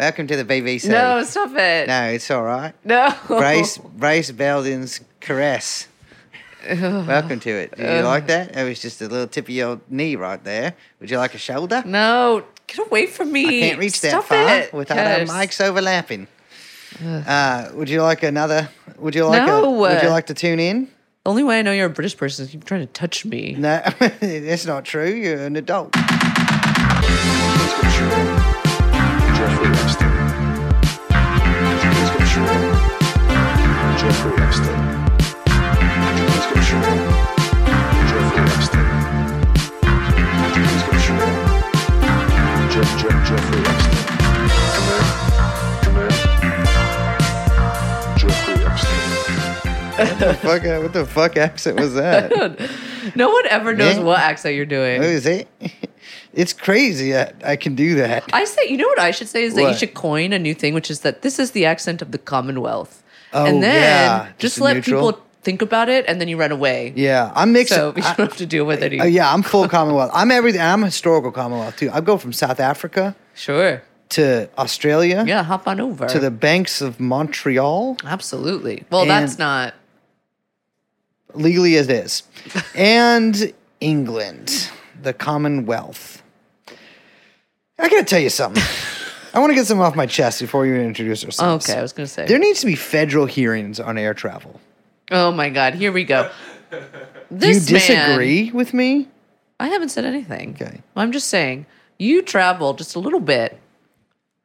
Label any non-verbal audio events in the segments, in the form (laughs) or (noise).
Welcome to the BBC. No, stop it. No, it's all right. No. Brace, Brace Belden's caress. Welcome to it. Do you like that? It was just a little tip of your knee right there. Would you like a shoulder? No, get away from me. I can't reach Stop that far it. without our mics overlapping. Uh, would you like another? Would you like a? No. Would you like to tune in? The only way I know you're a British person is you keep trying to touch me. No, (laughs) that's not true. You're an adult. Jeffrey Epstein. Jeffrey Epstein. Jeff, Jeff, Jeffrey Epstein. Come here. Come here. Jeffrey Epstein. fuck, uh, what the fuck accent was that? (laughs) No one ever knows Yeah. what accent you're doing. What is it? (laughs) It's crazy that I can do that. I say, you know what I should say is that you should coin a new thing, which is that this is the accent of the Commonwealth. Oh, and then yeah, just, just let neutral. people think about it and then you run away. Yeah, I'm mixing. So you (laughs) don't have to deal with it. uh, yeah, I'm full Commonwealth. I'm everything. I'm historical Commonwealth too. I go from South Africa Sure. to Australia Yeah, hop on over. to the banks of Montreal, Absolutely. Well, that's not. legally it is. (laughs) and England, the Commonwealth. I gotta tell you something. (laughs) I want to get some off my chest before you introduce ourselves. Okay, I was going to say. There needs to be federal hearings on air travel. oh my God, here we go. Do you This man- disagree with me? I haven't said anything. Okay. I'm just saying, you travel just a little bit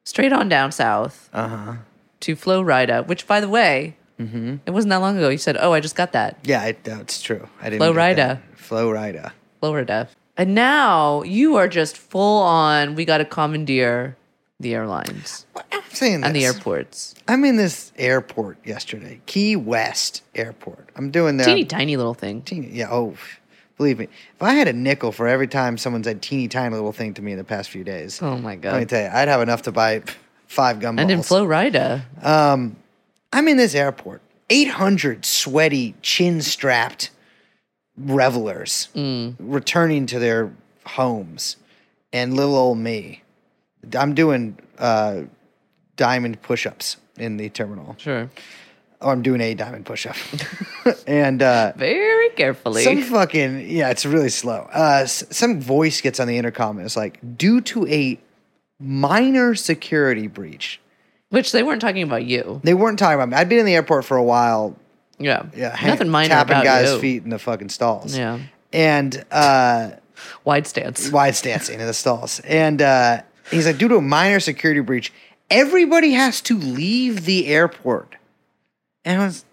straight on down south Uh huh. to Florida, which, by the way, Mm-hmm. it wasn't that long ago. You said, oh, I just got that. Yeah, I, that's true. I didn't. Flo get that. Rida. Flo Rida. Florida. And now you are just full on, we got to commandeer the airlines I'm saying this. and the airports. I'm in this airport yesterday, Key West Airport. I'm doing that Teeny tiny little thing. teeny. Yeah. Oh, believe me, if I had a nickel for every time someone said teeny tiny little thing to me in the past few days, Oh my god, let me tell you, I'd have enough to buy five gumballs. And in Florida. Um, I'm in this airport. 800 sweaty, chin strapped revelers Mm. returning to their homes. And little old me. I'm doing uh, diamond push ups in the terminal. Sure. Oh, I'm doing a diamond push up. (laughs) and uh, Very carefully. some fucking, yeah, it's really slow. Uh, some voice gets on the intercom and it's like, due to a minor security breach, which they weren't talking about you. They weren't talking about me. I'd been in the airport for a while. Yeah. Yeah, hang- Nothing minor tapping about guys' you. feet in the fucking stalls. Yeah. and uh, Wide stance. wide stancing in the stalls. And uh, he's like, due to a minor security breach, everybody has to leave the airport. And I was,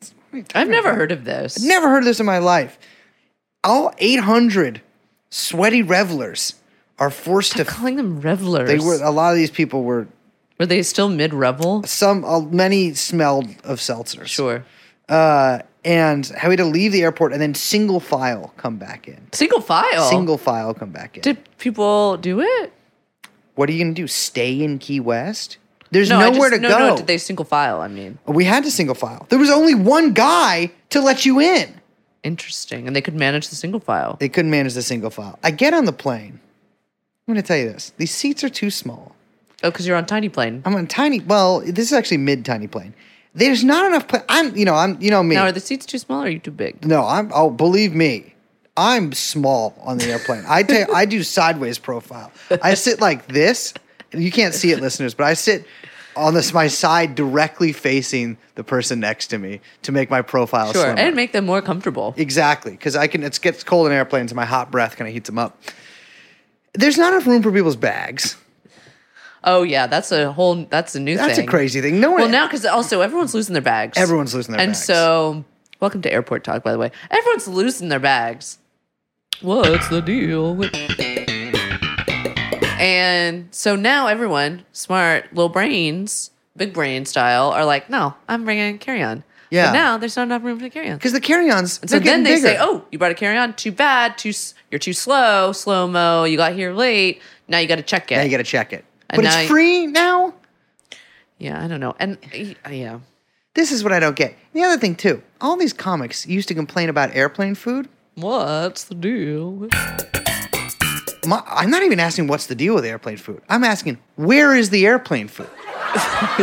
what are you talking I've never heard of this. never heard of this in my life. All 800 sweaty revelers are forced to. calling them revelers. They were a lot of these people were Were they still mid revel? some uh, many smelled of seltzers. Sure. uh, and how we had to leave the airport and then single file come back in. Single file. Single file come back in. Did people do it? What are you gonna do? Stay in Key West? There's No, nowhere just, to no, go. No, did they single file? I mean, we had to single file. There was only one guy to let you in. interesting. And they could manage the single file. They couldn't manage the single file. I get on the plane. I'm gonna tell you this: these seats are too small. Oh, because you're on tiny plane. I'm on tiny. Well, this is actually mid tiny plane. There's not enough. Pla- I'm, you know, I'm, you know me. Now, are the seats too small or are you too big? No, I'm. Oh, believe me, I'm small on the airplane. I take. I do sideways profile. I sit like this. You can't see it, listeners, but I sit on this my side directly facing the person next to me to make my profile Sure. slimmer. And make them more comfortable. exactly because I can. It gets cold in airplanes, and my hot breath kind of heats them up. There's not enough room for people's bags. Oh, yeah. That's a whole, that's a new That's thing. That's a crazy thing. No one. Well, now, because also everyone's losing their bags. Everyone's losing their and bags. And so, welcome to Airport Talk, by the way. Everyone's losing their bags. What's the deal with. And so now everyone, smart little brains, big brain style, are like, no, I'm bringing a carry on. Yeah. But now there's not enough room for the carry on. because the carry-ons. So then they getting say, "Oh, you brought a carry on. Too bad. Too you're too slow. Slow mo. You got here late. Now you got to check it." now you got to check it." And But now it's you- free now. yeah, I don't know. And uh, yeah, This is what I don't get. The other thing too, all these comics used to complain about airplane food. What's the deal? with- my, I'm not even asking what's the deal with airplane food. I'm asking where is the airplane food? (laughs)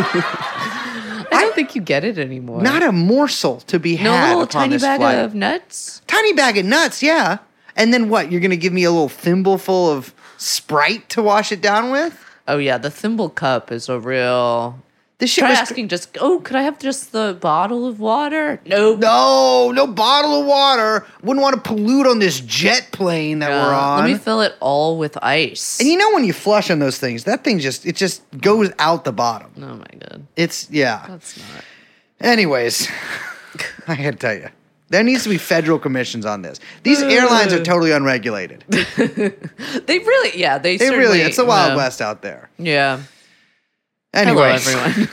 I don't think you get it anymore. Not a morsel to be no had little upon tiny this bag flight. of nuts. tiny bag of nuts, yeah. And then what? You're gonna give me a little thimble full of Sprite to wash it down with? Oh yeah, the thimble cup is a real. This shit Try was asking just. Oh, could I have just the bottle of water? Nope. no, no bottle of water. Wouldn't want to pollute on this jet plane that we're Uh, on. Let me fill it all with ice. and you know when you flush on those things, that thing just it just goes out the bottom. oh my god, It's yeah. that's not. Anyways, (laughs) I gotta tell you, there needs to be federal commissions on this. These airlines are totally unregulated. (laughs) They really, yeah, they. They really, it's the Wild yeah. West out there. Yeah. Anyways, Hello, everyone.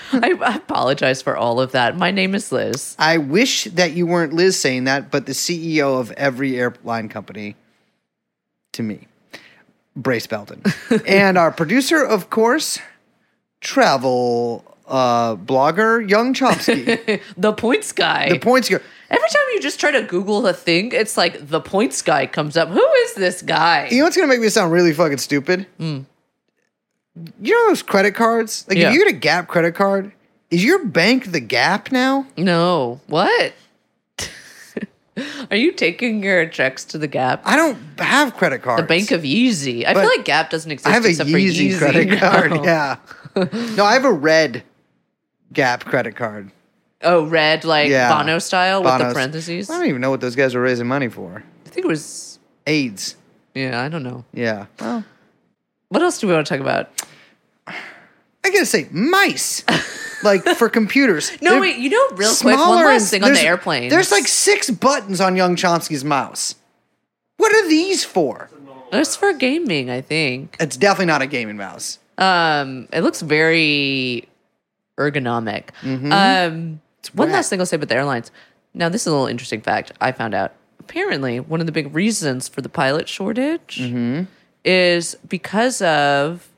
(laughs) I'm, I, apologize for all of that. My name is Liz. I wish that you weren't Liz saying that, but the CEO of every airline company to me, Brace Belden. (laughs) and our producer, of course, travel uh, blogger, Young Chomsky. (laughs) The points guy. the points go. Every time you just try to Google a thing, it's like the points guy comes up. Who is this guy? You know what's gonna make me sound really fucking stupid? You know those credit cards? Like. Yeah. if you get a Gap credit card, is your bank the Gap now? no. What? Are you taking your checks to the Gap? I don't have credit cards. The Bank of Yeezy. I But feel like Gap doesn't exist I have a except for Yeezy Yeezy credit (laughs) now. card. Yeah. no, I have a red Gap credit card. Oh, red, like Yeah. Bono style with the parentheses. I don't even know what those guys were raising money for. I think it was. AIDS. Yeah, I don't know. Yeah. Well, What else do we want to talk about? I gotta say, mice. like for computers. (laughs) No, They're wait. You know, real quick, one last thing on the airplane. There's like six buttons on Young Chomsky's mouse. What are these for? It's for gaming, I think. It's definitely not a gaming mouse. Um, it looks very ergonomic. Mm-hmm. Um, one last thing I'll say about the airlines. Now, this is a little interesting fact I found out. Apparently, one of the big reasons for the pilot shortage Mm-hmm. Is because of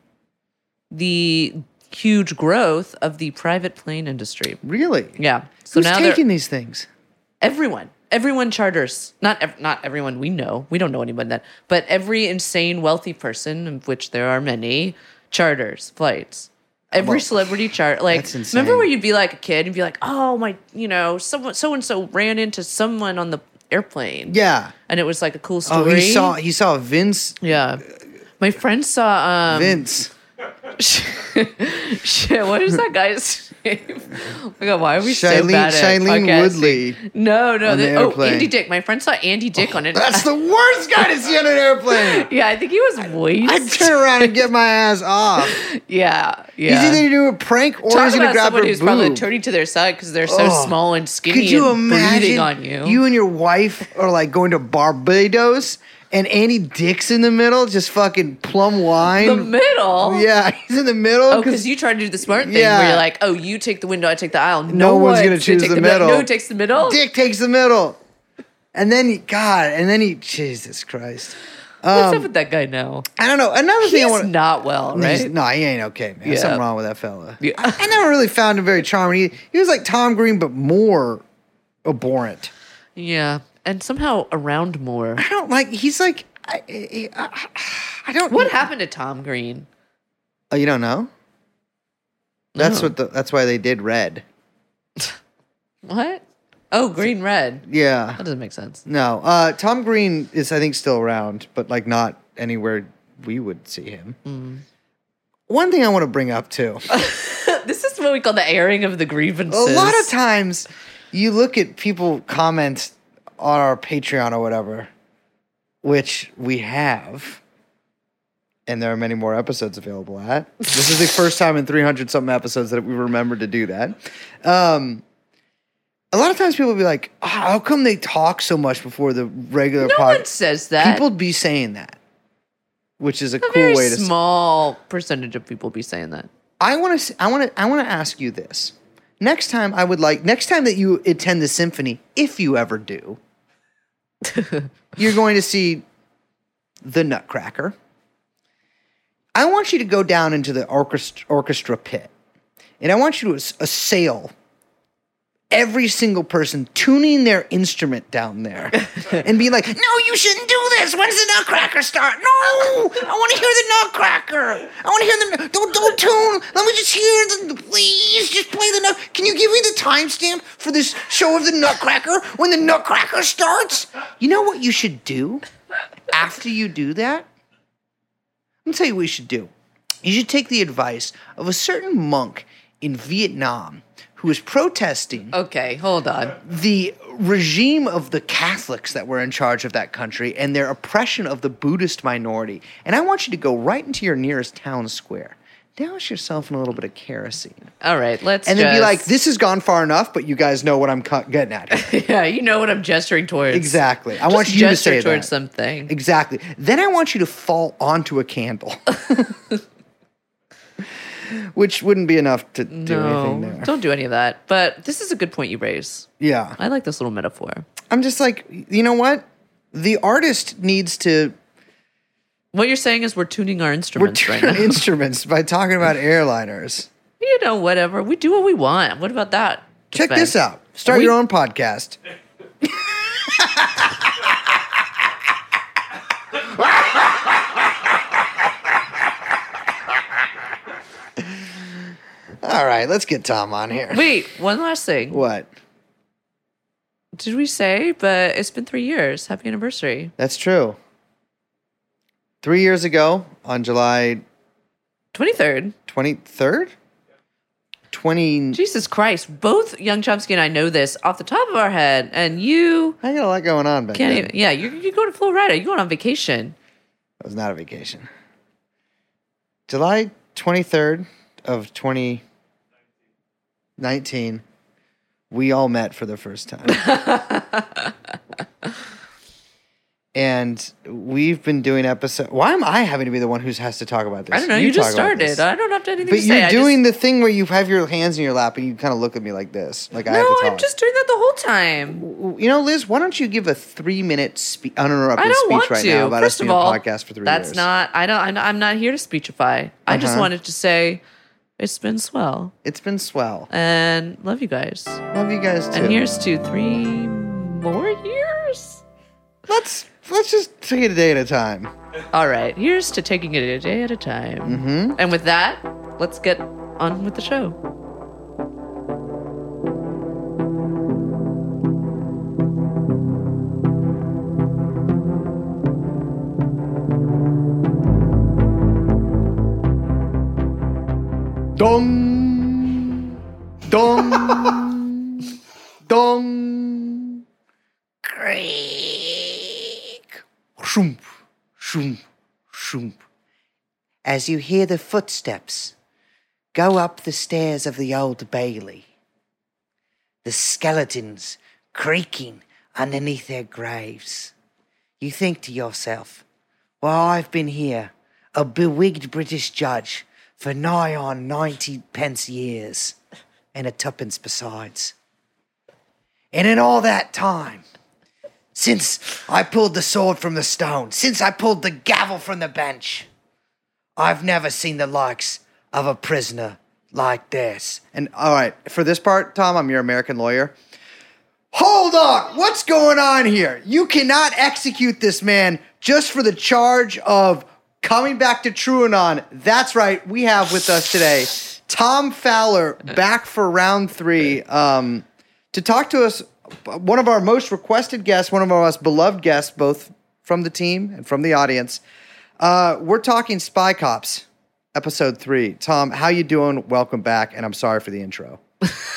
the huge growth of the private plane industry. Really? Yeah. So Who's now taking these things? everyone everyone charters not ev- not everyone we know we don't know anyone that but every insane wealthy person of which there are many charters flights every Well, celebrity chart like that's remember where you'd be like a kid and be like oh my you know someone so and so ran into someone on the airplane Yeah. and it was like a cool story. Oh, he saw he saw Vince yeah my friend saw um Vince. Shit what is that guy's name oh my god why are we so Shailene- bad at Shailene podcasting? Woodley No, no. on the The, oh, airplane. Andy Dick. My friend saw Andy Dick on it. That's (laughs) the worst guy to see on an airplane. yeah, I think he was I'd wasted. turn around and get my ass off. (laughs) Yeah, yeah. He's either gonna do a prank or Talk he's gonna about grab someone her who's probably boob. turning to their side because they're so Oh. small and skinny Could you and breathing imagine on you. you and your wife are like going to Barbados and Andy Dick's in the middle, just fucking plum wine. the middle. yeah, (laughs) he's in the middle. Oh, because you try to do the smart thing Yeah. where you're like, oh, you take the window, I take the aisle. No, No one's gonna choose take the middle. No one takes the middle. Dick takes the middle. And then he, God, and then he, Jesus Christ. What's up um, with that guy now? I don't know. Another thing I He's want not well, right? No, he ain't okay, man. Yeah. Something wrong with that fella. Yeah. I, I never really found him very charming. He, he was like Tom Green, but more abhorrent. yeah, and somehow around more. I don't like. He's like. I, I, I, don't. What happened to Tom Green? Oh, you don't know? That's No. what. The, that's why they did red. (laughs) What? Oh, green red. Yeah. That doesn't make sense. No. Uh, Tom Green is, I think, still around, but like not anywhere we would see him. Hmm. One thing I want to bring up too. (laughs) this is what we call the airing of the grievances. A lot of times, you look at people comment on our Patreon or whatever, which we have, and there are many more episodes available at. This is the first time in 300 something episodes that we remembered to do that. Um, a lot of times people will be like, "Ah, how come they talk so much before the regular No podcast? one says that. People be saying that, which is a, cool very way to say small percentage of people be saying that. I want to. I want to. I want to ask you this. Next time, I would like. Next time that you attend the symphony, if you ever do, (laughs) you're going to see the Nutcracker. I want you to go down into the orchestra, orchestra pit, and I want you to assail every single person tuning their instrument down there (laughs) and being like, no, you shouldn't do this. When's the nutcracker start? No, I want to hear the nutcracker. I want to hear the, don't, don't tune. Let me just hear the, please just play the nut. Can you give me the timestamp for this show of the nutcracker when the nutcracker starts? You know what you should do after you do that? Let me tell you what you should do. You should take the advice of a certain monk in Vietnam who was protesting Okay, hold on. the regime of the Catholics that were in charge of that country and their oppression of the Buddhist minority. And I want you to go right into your nearest town square, douse yourself in a little bit of kerosene, All right, let's and then be like, "This has gone far enough," but you guys know what I'm cu- getting at. Here. (laughs) Yeah, you know what I'm gesturing towards. Exactly. I Just want you to gesture say towards that. something. Exactly. Then I want you to fall onto a candle. (laughs) Which wouldn't be enough to do anything there. don't do any of that. But this is a good point you raise. Yeah. I like this little metaphor. I'm just like, you know what? The artist needs to What you're saying is we're tuning our instruments we're instruments right now. (laughs) instruments by talking about (laughs) airliners. you know, whatever. We do what we want. What about that? Check this out. Start We- your own podcast. (laughs) All right, let's get Tom on here. Wait, one last thing. What? Did we say? But it's been three years. Happy anniversary. That's true. Three years ago, on July 23rd. 23rd? 20. Jesus Christ. Both Young Chomsky and I know this off the top of our head. And you I got a lot going on back can't then. even. Yeah, you're, you're going to Florida. You're going on vacation. It was not a vacation. July 23rd of 2019, we all met for the first time. (laughs) and we've been doing episode. Why am I having to be the one who has to talk about this? I don't know. You, just started. I don't have to anything But to say. you're doing just, the thing where you have your hands in your lap and you kind of look at me like this, like I have to talk. I'm just doing that the whole time. You know, Liz, why don't you give a three-minute spe- uninterrupted I don't speech right to. now about First us doing all, a podcast for three that's years? not. I don't. I'm not- I'm not here to speechify. I just Uh-huh. wanted to say it's been swell It's been swell. and love you guys. Love you guys too. And here's to three more years. let's let's just take it a day at a time. All right, here's to taking it a day at a time. Mm-hmm. And with that, let's get on with the show. Dong, dong, dong. Creak. Shoomp, shoomp, shoomp. As you hear the footsteps go up the stairs of the old Bailey, the skeletons creaking underneath their graves, you think to yourself, well, I've been here, a bewigged British judge, for nigh on 90 pence years, and a tuppence besides. And in all that time, since I pulled the sword from the stone, since I pulled the gavel from the bench, I've never seen the likes of a prisoner like this. And all right, for this part, Tom, I'm your American lawyer. Hold on, what's going on here? You cannot execute this man just for the charge of coming back to TrueAnon. That's right, we have with us today Tom Fowler back for round three um, to talk to us. One of our most requested guests, one of our most beloved guests, both from the team and from the audience. Uh, we're talking Spy Cops, episode three. Tom, how you doing? Welcome back, and I'm sorry for the intro.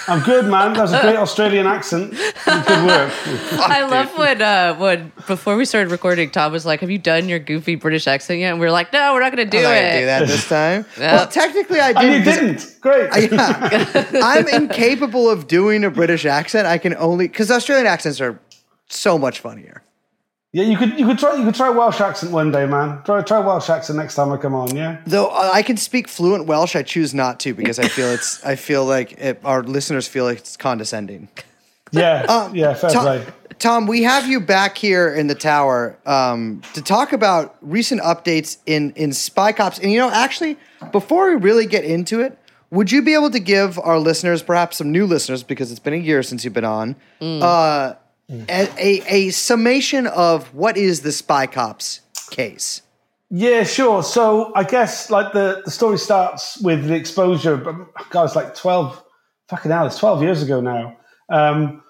I'm good, man. That was a great Australian accent. Good work. (laughs) I love when uh when before we started recording, Tom was like, "Have you done your goofy British accent yet?" And we are like, "No, we're not going to do I'm not it." gonna do that this (laughs) time. Yeah. Well, technically, I did. And you didn't. Great. Yeah. (laughs) I'm incapable of doing a British accent. I can only because Australian accents are so much funnier. Yeah, you could you could try you could try Welsh accent one day, man. Try try Welsh accent next time I come on. Yeah. Though I can speak fluent Welsh, I choose not to because I feel it's. I feel like it, our listeners feel like it's condescending. Yeah. (laughs) yeah. Fair Tom, play. Tom, we have you back here in the tower um, to talk about recent updates in in Spy Cops. And you know, actually, before we really get into it, Would you be able to give our listeners, perhaps some new listeners, because it's been a year since you've been on, uh, a, a, a summation of what is the Spy Cops case? Yeah, sure. So I guess like the, the story starts with the exposure, but guys, like twelve fucking hell, it's twelve years ago now, um,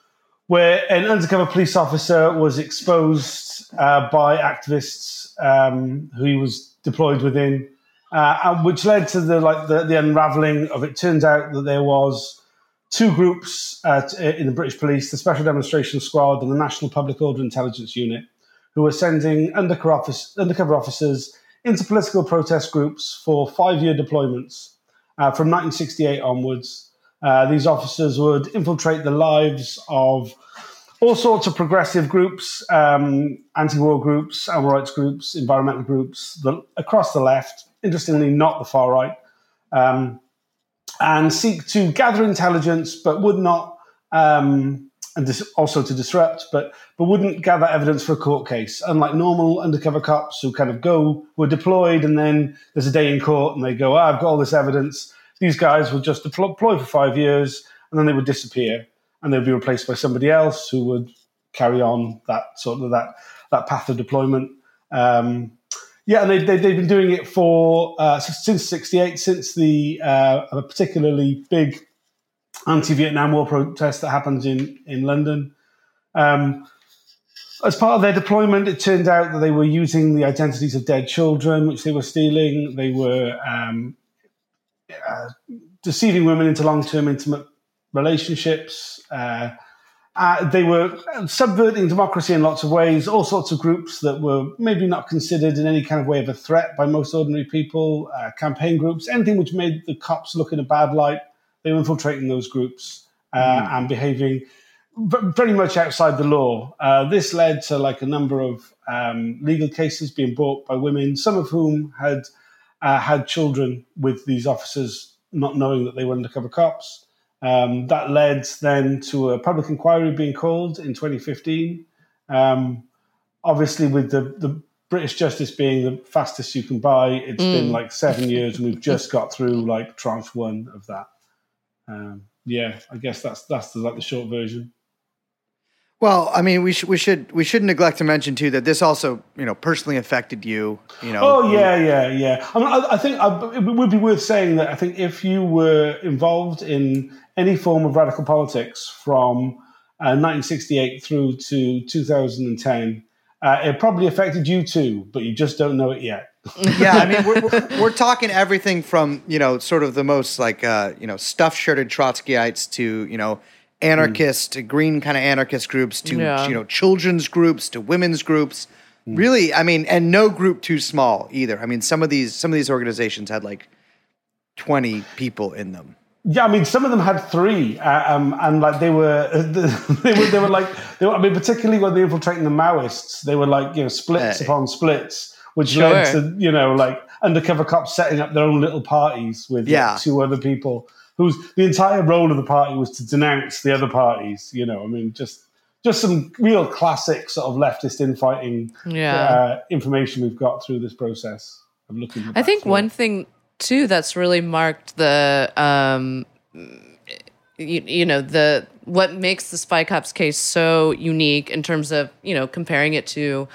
where an undercover police officer was exposed uh, by activists um, who he was deployed within, uh, and which led to the like the, the unraveling of it. Turns out that there was two groups uh, in the British Police, the Special Demonstration Squad and the National Public Order Intelligence Unit, who were sending undercover, office, undercover officers into political protest groups for five-year deployments uh, from 1968 onwards. Uh, these officers would infiltrate the lives of all sorts of progressive groups, um, anti-war groups, animal rights groups, environmental groups, the, across the left. Interestingly, not the far right, um, and seek to gather intelligence, but would not, um, and dis- also to disrupt, but but wouldn't gather evidence for a court case. Unlike normal undercover cops who kind of go, were deployed, and then there's a day in court, and they go, oh, "I've got all this evidence." These guys would just deploy, for five years, and then they would disappear, and they'd be replaced by somebody else who would carry on that sort of that that path of deployment. Um, yeah, and they, they, they've been doing it for uh, since '68, since the uh, a particularly big anti-Vietnam War protest that happened in in London. Um, as part of their deployment, it turned out that they were using the identities of dead children, which they were stealing. They were um, uh, deceiving women into long-term intimate relationships. Uh, uh, they were subverting democracy in lots of ways. All sorts of groups that were maybe not considered in any kind of way of a threat by most ordinary people. Uh, campaign groups, anything which made the cops look in a bad light. They were infiltrating those groups uh, and behaving v- very much outside the law. Uh, this led to like a number of um, legal cases being brought by women, some of whom had uh, had children with these officers, not knowing that they were undercover cops. Um, that led then to a public inquiry being called in 2015. Um, obviously, with the, the British justice being the fastest you can buy, it's been like seven (laughs) years, and we've just got through like tranche one of that. Um, yeah, I guess that's that's the, like the short version. Well, I mean, we should we should we shouldn't neglect to mention too that this also you know personally affected you. You know. Oh yeah, yeah, yeah. I mean, I, I think I, it would be worth saying that I think if you were involved in any form of radical politics from uh, 1968 through to 2010, uh, it probably affected you too, but you just don't know it yet. (laughs) yeah, I mean, we're, we're, we're talking everything from you know sort of the most like uh, you know stuff shirted Trotskyites to you know anarchist, to green kind of anarchist groups to Yeah. you know children's groups to women's groups. Really, I mean, and no group too small either. I mean, some of these some of these organizations had like twenty people in them. Yeah, I mean, some of them had three, uh, um, and like they were, (laughs) they were, they were like, they were, I mean, particularly when they were infiltrating the Maoists, they were like, you know, splits Hey. upon splits, which Sure. led to, you know, like undercover cops setting up their own little parties with like, two other people, whose the entire role of the party was to denounce the other parties. You know, I mean, just just some real classic sort of leftist infighting Yeah. uh, information we've got through this process of looking. I think through. one thing too that's really marked the um you, you know the what makes the spy cops case so unique in terms of you know comparing it to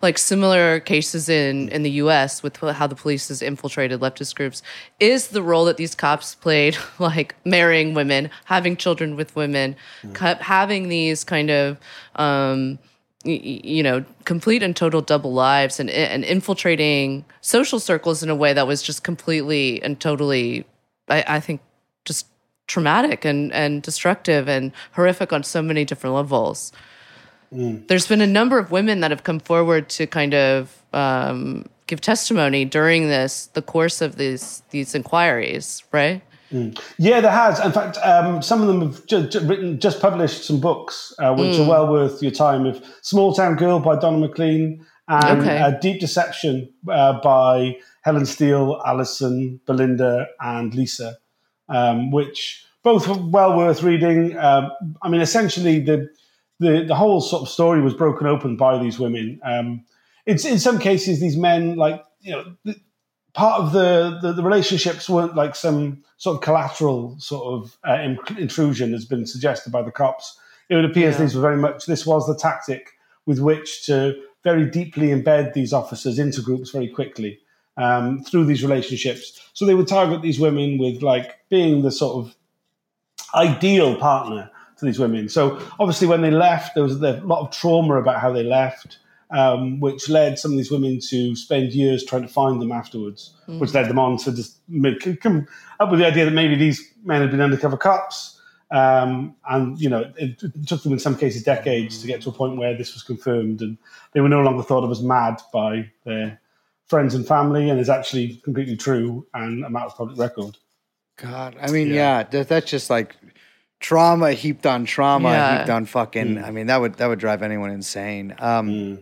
like similar cases in in the US with how the police has infiltrated leftist groups is the role that these cops played (laughs) like marrying women having children with women cu- having these kind of um you know, complete and total double lives and and infiltrating social circles in a way that was just completely and totally, I, I think, just traumatic and and destructive and horrific on so many different levels. There's been a number of women that have come forward to kind of um, give testimony during this the course of these these inquiries, right? Yeah, there has. In fact, um, some of them have ju- ju- written, just published some books, uh, which are well worth your time. Of Small Town Girl by Donna McLean and Okay. uh, Deep Deception uh, by Helen Steel, Alison, Belinda, and Lisa, um, which both are well worth reading. Um, I mean, essentially, the, the the whole sort of story was broken open by these women. Um, it's in some cases these men like you know. th- part of the, the, the relationships weren't like some sort of collateral sort of uh, in- intrusion has been suggested by the cops. It would appear Yeah. these were very much this was the tactic with which to very deeply embed these officers into groups very quickly um, through these relationships. So they would target these women with like being the sort of ideal partner to these women. So obviously, when they left, there was a lot of trauma about how they left, um, which led some of these women to spend years trying to find them afterwards, which led them on to just make, come up with the idea that maybe these men had been undercover cops. Um, and you know, it, it took them in some cases decades to get to a point where this was confirmed, and they were no longer thought of as mad by their friends and family, and is actually completely true and a matter of public record. God, I mean, Yeah. yeah, that, that's just like trauma heaped on trauma Yeah. heaped on fucking. I mean, that would that would drive anyone insane. Um, Mm.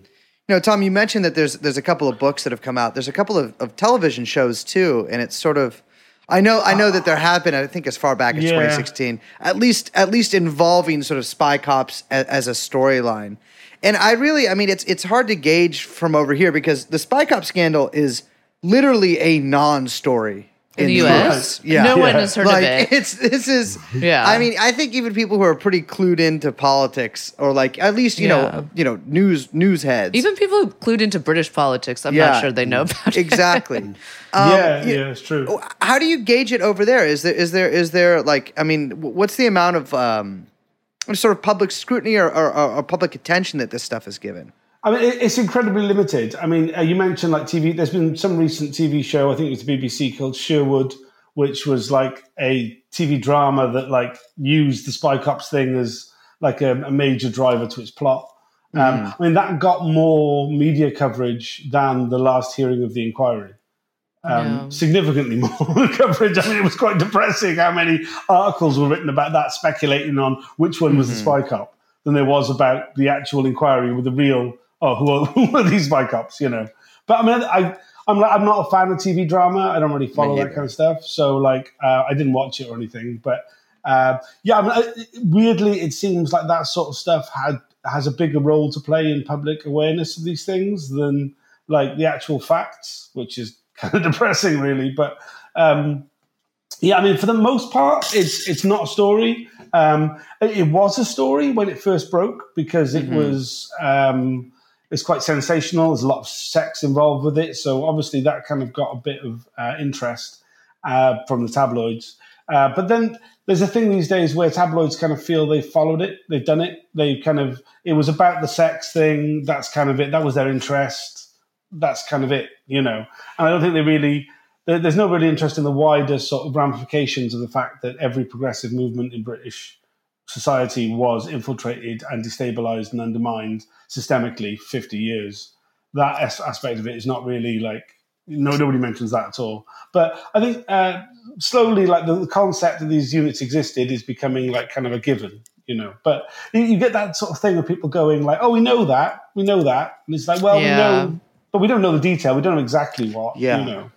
You know, Tom, you mentioned that there's there's a couple of books that have come out. There's a couple of, of television shows too, and it's sort of. I know, I know that there have been. I think as far back as Yeah. 2016, at least, at least involving sort of spy cops as, as a storyline. And I really, I mean, it's it's hard to gauge from over here because the spy cop scandal is literally a non-story In the US? Yeah, No one has heard like of it. it's this is Yeah. I mean I think even people who are pretty clued into politics or like at least you Yeah. know you know news news heads Even people who clued into British politics, I'm Yeah. not sure they know about it. exactly. (laughs) Um, yeah, you- yeah, it's true. How do you gauge it over there? Is there is there is there like I mean what's the amount of um, sort of public scrutiny or, or, or, or public attention that this stuff is given? I mean, it's incredibly limited. I mean, uh, you mentioned like TV. There's been some recent TV show. I think it was the BBC called Sherwood, which was like a TV drama that like used the spy cops thing as like a, a major driver to its plot. Um, I mean, that got more media coverage than the last hearing of the inquiry. Um, Yeah. Significantly (laughs) more coverage. I mean, it was quite depressing how many articles were written about that, speculating on which one was the spy cop, than there was about the actual inquiry with the real. Oh, who are, (laughs) who are these? You know. But I mean, I I'm like, I'm not a fan of TV drama. I don't really follow that kind of stuff. So like, uh, I didn't watch it or anything. But uh, yeah, I mean, I, weirdly, it seems like that sort of stuff had has a bigger role to play in public awareness of these things than like the actual facts, which is (laughs) kind of depressing, really. But um, yeah, I mean, for the most part, it's it's not a story. Um, it, it was a story when it first broke because it was um, it's quite sensational. There's a lot of sex involved with it, so obviously that kind of got a bit of uh, interest uh, from the tabloids. Uh, but then there's a thing these days where tabloids kind of feel they've followed it, they've done it. They kind of it was about the sex thing. That's kind of it. That was their interest. That's kind of it, you know. And I don't think they really there's no really interest in the wider sort of ramifications of the fact that every progressive movement in British society was infiltrated and destabilized and undermined systemically 50 years. That aspect of it is not really like no nobody mentions that at all. But I think uh, slowly, like the, the concept that these units existed is becoming like kind of a given, you know. But you, you get that sort of thing of people going like, "Oh, we know that, we know that," and it's like, "Well, Yeah. we know, but we don't know the detail. We don't know exactly what, Yeah. you know."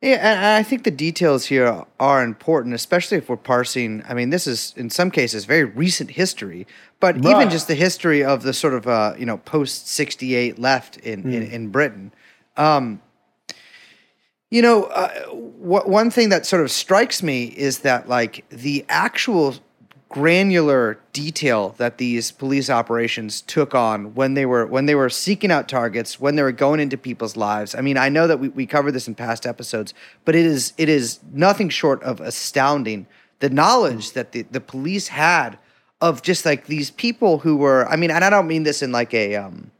Yeah. And I think the details here are important, especially if we're parsing. I mean, this is in some cases very recent history, but even just the history of the sort of uh, you know post sixty eight left in, in in Britain. Um, you know, uh, wh- one thing that sort of strikes me is that like the actual granular detail that these police operations took on when they were when they were seeking out targets when they were going into people's lives. I mean i know that we, we covered this in past episodes but it is it is nothing short of astounding the knowledge that the, the police had of just like these people who were i mean and i don't mean this in like a um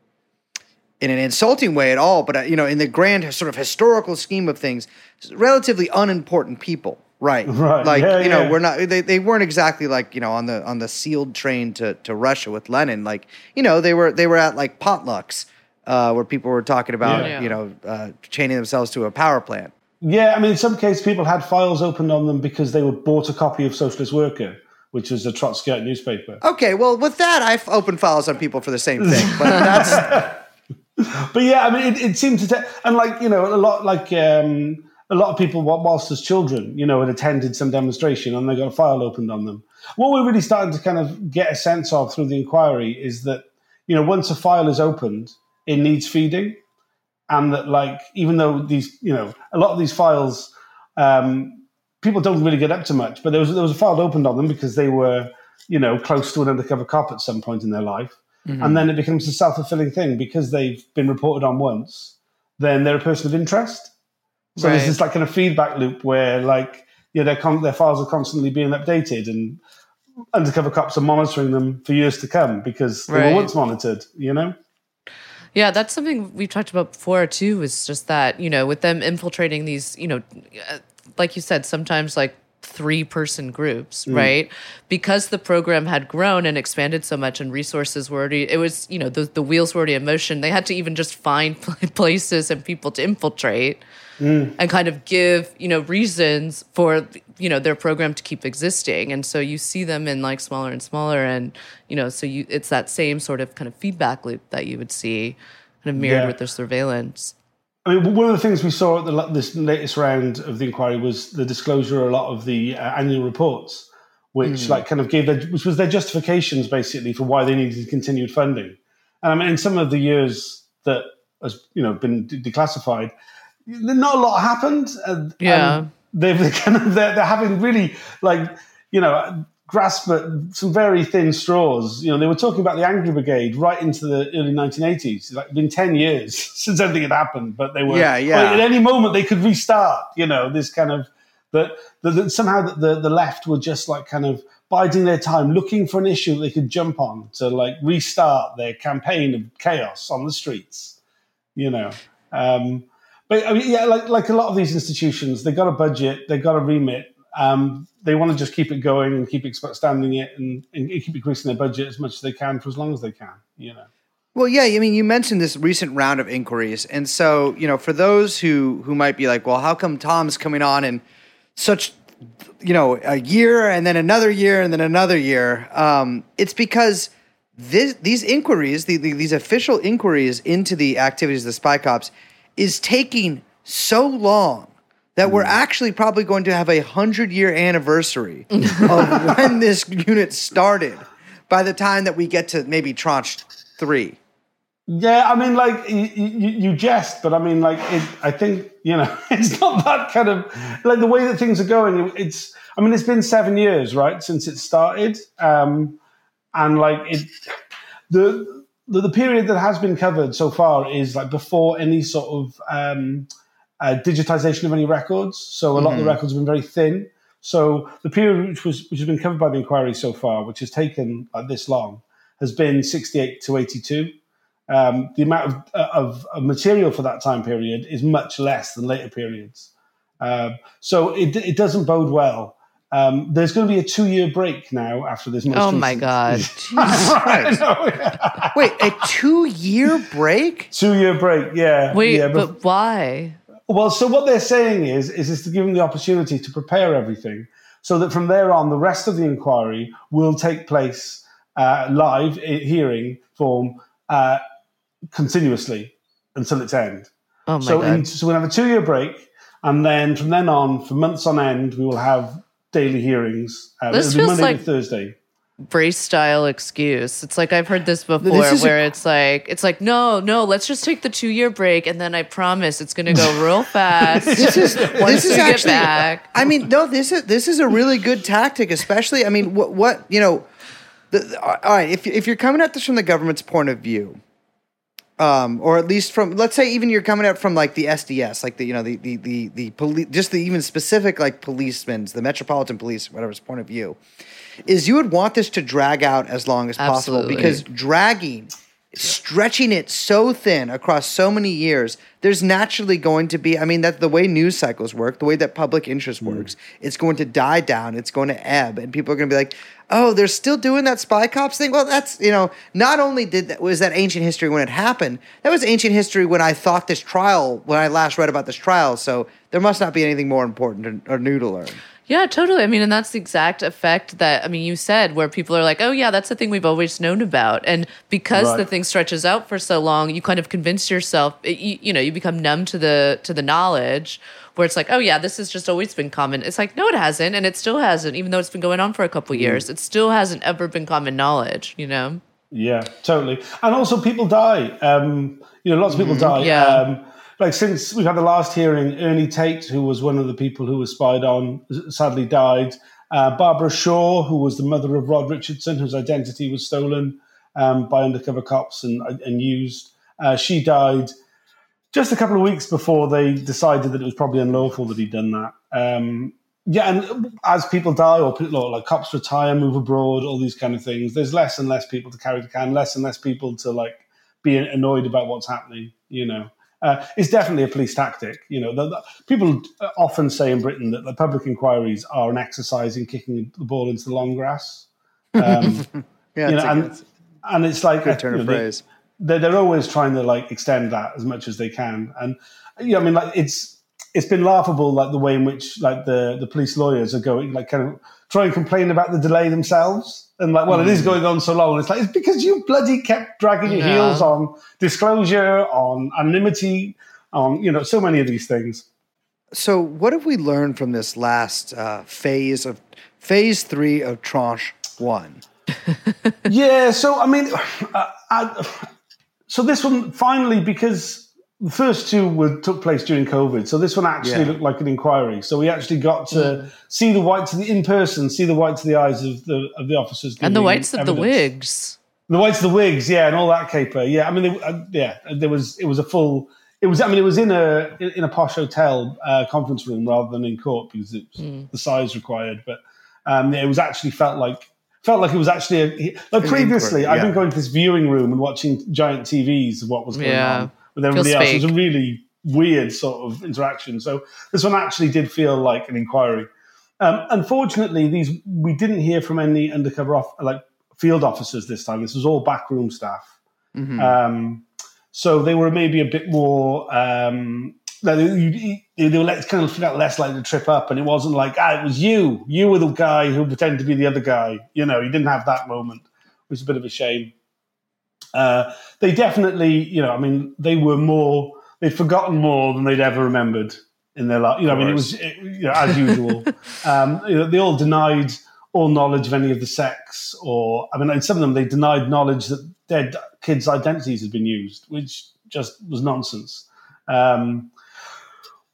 in an insulting way at all, but uh, you know, in the grand sort of historical scheme of things, relatively unimportant people, right? (laughs) Right, Like yeah, you know, yeah. we're not. They, they weren't exactly like you know on the on the sealed train to to Russia with Lenin. Like you know, they were they were at like potlucks uh, where people were talking about Yeah. you know uh, chaining themselves to a power plant. Yeah, I mean, in some cases, people had files opened on them because they were bought a copy of Socialist Worker, which was a Trotskyite newspaper. Okay, well, with that, I've opened files on people for the same thing, (laughs) but that's But yeah, I mean, it, it seemed to, ta- and like you know, a lot like um, a lot of people, whilst as children, you know, had attended some demonstration and they got a file opened on them. What we're really starting to kind of get a sense of through the inquiry is that you know, once a file is opened, it needs feeding. and that like even though these you know a lot of these files um, people don't really get up to much, but there was there was a file opened on them because they were you know close to an undercover cop at some point in their life, and then it becomes a self fulfilling thing because they've been reported on once, then they're a person of interest. So there's Right. this like kind of feedback loop where like yeah their con- their files are constantly being updated and undercover cops are monitoring them for years to come because they Right. were once monitored. You know. Yeah, that's something we've talked about before too. Is just that you know, with them infiltrating these, you know, uh, like you said, sometimes like three person groups, mm. right? Because the program had grown and expanded so much, and resources were already, it was you know the the wheels were already in motion. They had to even just find (laughs) places and people to infiltrate. Mm. And kind of give you know reasons for you know their program to keep existing, and so you see them in like smaller and smaller, and you know so you it's that same sort of kind of feedback loop that you would see kind of mirrored Yeah. with their surveillance. I mean, one of the things we saw at the, this latest round of the inquiry was the disclosure of a lot of the uh, annual reports, which like kind of gave their, which was their justifications basically for why they needed continued funding. And I mean, in some of the years that has you know been de- declassified, not a lot happened. And, Yeah. and they've kind (laughs) of they're, they're having really like you know grasp at some very thin straws. You know, they were talking about the Angry Brigade right into the early 1980s. It's like been 10 years (laughs) since anything had happened, but they were Yeah, yeah. like, at any moment they could restart. You know, this kind of that, somehow the, the the left were just like kind of biding their time, looking for an issue that they could jump on to like restart their campaign of chaos on the streets. You know. Um, but I mean, yeah, like like a lot of these institutions, they've got a budget, they've got a remit. Um, they want to just keep it going and keep expanding it and, and keep increasing their budget as much as they can for as long as they can. You know. Well, yeah, I mean, you mentioned this recent round of inquiries, and so you know, for those who who might be like, well, how come Tom's coming on in such, you know, a year and then another year and then another year? Um, it's because this, these inquiries, the, the, these official inquiries into the activities of the spy cops, is taking so long that we're actually probably going to have a hundred year anniversary of (laughs) when this unit started by the time that we get to maybe tranche three. Yeah, I mean, like you, you, you jest, but I mean, like it, I think you know, (laughs) it's not that kind of like the way that things are going. It's, I mean, it's been seven years, right, since it started, um, and like it, the, the the period that has been covered so far is like before any sort of um, uh, digitization of any records. So a lot of the records have been very thin. So the period which was which has been covered by the inquiry so far, which has taken like this long, has been sixty eight to eighty two um, the amount of, of, of material for that time period is much less than later periods. Um, so it, it doesn't bode well. Um, there's going to be a two year break now after this. Most Oh my god! (laughs) Jesus Christ. Wait, a two year break? two year break, yeah. Wait, yeah, but why? Well, so what they're saying is, is, is to give them the opportunity to prepare everything, so that from there on, the rest of the inquiry will take place uh, live hearing form uh, continuously until its end. Oh my so, god! in, so we'll have a two-year break, and then from then on, for months on end, we will have daily hearings. Uh, This it'll be feels Monday like- Thursday. Brace style excuse. It's like I've heard this before, This is a- where it's like it's like no, no, let's just take the two year break, and then I promise it's gonna go (laughs) real fast. This is this (laughs) is actually. back. I mean, no, this is this is a really good tactic, especially. I mean, what what you know. The, the- all right, if if you're coming at this from the government's point of view, um, or at least from let's say even you're coming at from like the SDS, like the you know the the the the police, just the even specific like policemen's, the Metropolitan Police, whatever's point of view, is you would want this to drag out as long as possible because dragging stretching it so thin across so many years there's naturally going to be i mean that the way news cycles work the way that public interest hmm. works it's going to die down it's going to ebb and people are going to be like oh they're still doing that spy cops thing? Well that's you know not only did that was that ancient history when it happened that was ancient history when i thought this trial when i last read about this trial so there must not be anything more important or, or new to learn Yeah, totally. I mean, and that's the exact effect that I mean you said, where people are like, "Oh, yeah, that's the thing we've always known about," and because the thing stretches out for so long, you kind of convince yourself, it, you, you know, you become numb to the to the knowledge, where it's like, "Oh, yeah, this has just always been common." It's like, no, it hasn't, and it still hasn't, even though it's been going on for a couple years. It still hasn't ever been common knowledge, you know. Yeah, totally. And also, people die. Um, you know, lots of people die. Yeah. Um, like since we've had the last hearing, Ernie Tate, who was one of the people who was spied on, sadly died. Uh, Barbara Shaw, who was the mother of Rod Richardson, whose identity was stolen um, by undercover cops and, and used, uh, she died just a couple of weeks before they decided that it was probably unlawful that he'd done that. Um, yeah, and as people die or people, like cops retire, move abroad, all these kind of things, there's less and less people to carry the can, less and less people to like be annoyed about what's happening. You know, uh, it's definitely a police tactic. You know, the, the, people often say in Britain that the public inquiries are an exercise in kicking the ball into the long grass. (laughs) Um, Yeah, you know, and good- and it's like a turn you of know, they- phrase. they're, they're always trying to like extend that as much as they can and you know, i mean like it's it's been laughable like the way in which like the the police lawyers are going like kind of try and complain about the delay themselves and like well it is going on so long it's like it's because you bloody kept dragging your Yeah. heels on disclosure on anonymity on you know so many of these things So, what have we learned from this last uh, phase of phase three of tranche one? (laughs) yeah, so I mean, (sighs) uh, I, so this one finally because the first two were took place during COVID, so this one actually Yeah. looked like an inquiry. So we actually got to see the whites of the in person, see the whites of the eyes of the of the officers, and the giving whites of the wigs. the whites of the wigs, yeah, and all that caper, yeah. I mean, they, uh, yeah, there was it was a full. It was. I mean, it was in a in a posh hotel uh, conference room rather than in court because it was the size required. But um, it was actually felt like felt like it was actually a, like previously. inquiry, I've been going to this viewing room and watching giant TVs of what was going Yeah. on with everybody else. It was a really weird sort of interaction. So this one actually did feel like an inquiry. Um, unfortunately, these we didn't hear from any undercover off, like field officers this time. This was all backroom staff. Mhm. Um, so they were maybe a bit more. Um, like, they, they were less, kind of felt less likely to trip up, and it wasn't like ah, it was you. You were the guy who pretended to be the other guy. You know, you didn't have that moment, which is a bit of a shame. Uh, they definitely, you know, I mean, they were more. They'd forgotten more than they'd ever remembered in their life. You know, I mean, it was it, you know, as usual. (laughs) um, you know, they all denied all knowledge of any of the sex, or I mean, in some of them they denied knowledge that their d- kids' identities had been used, which just was nonsense. Um,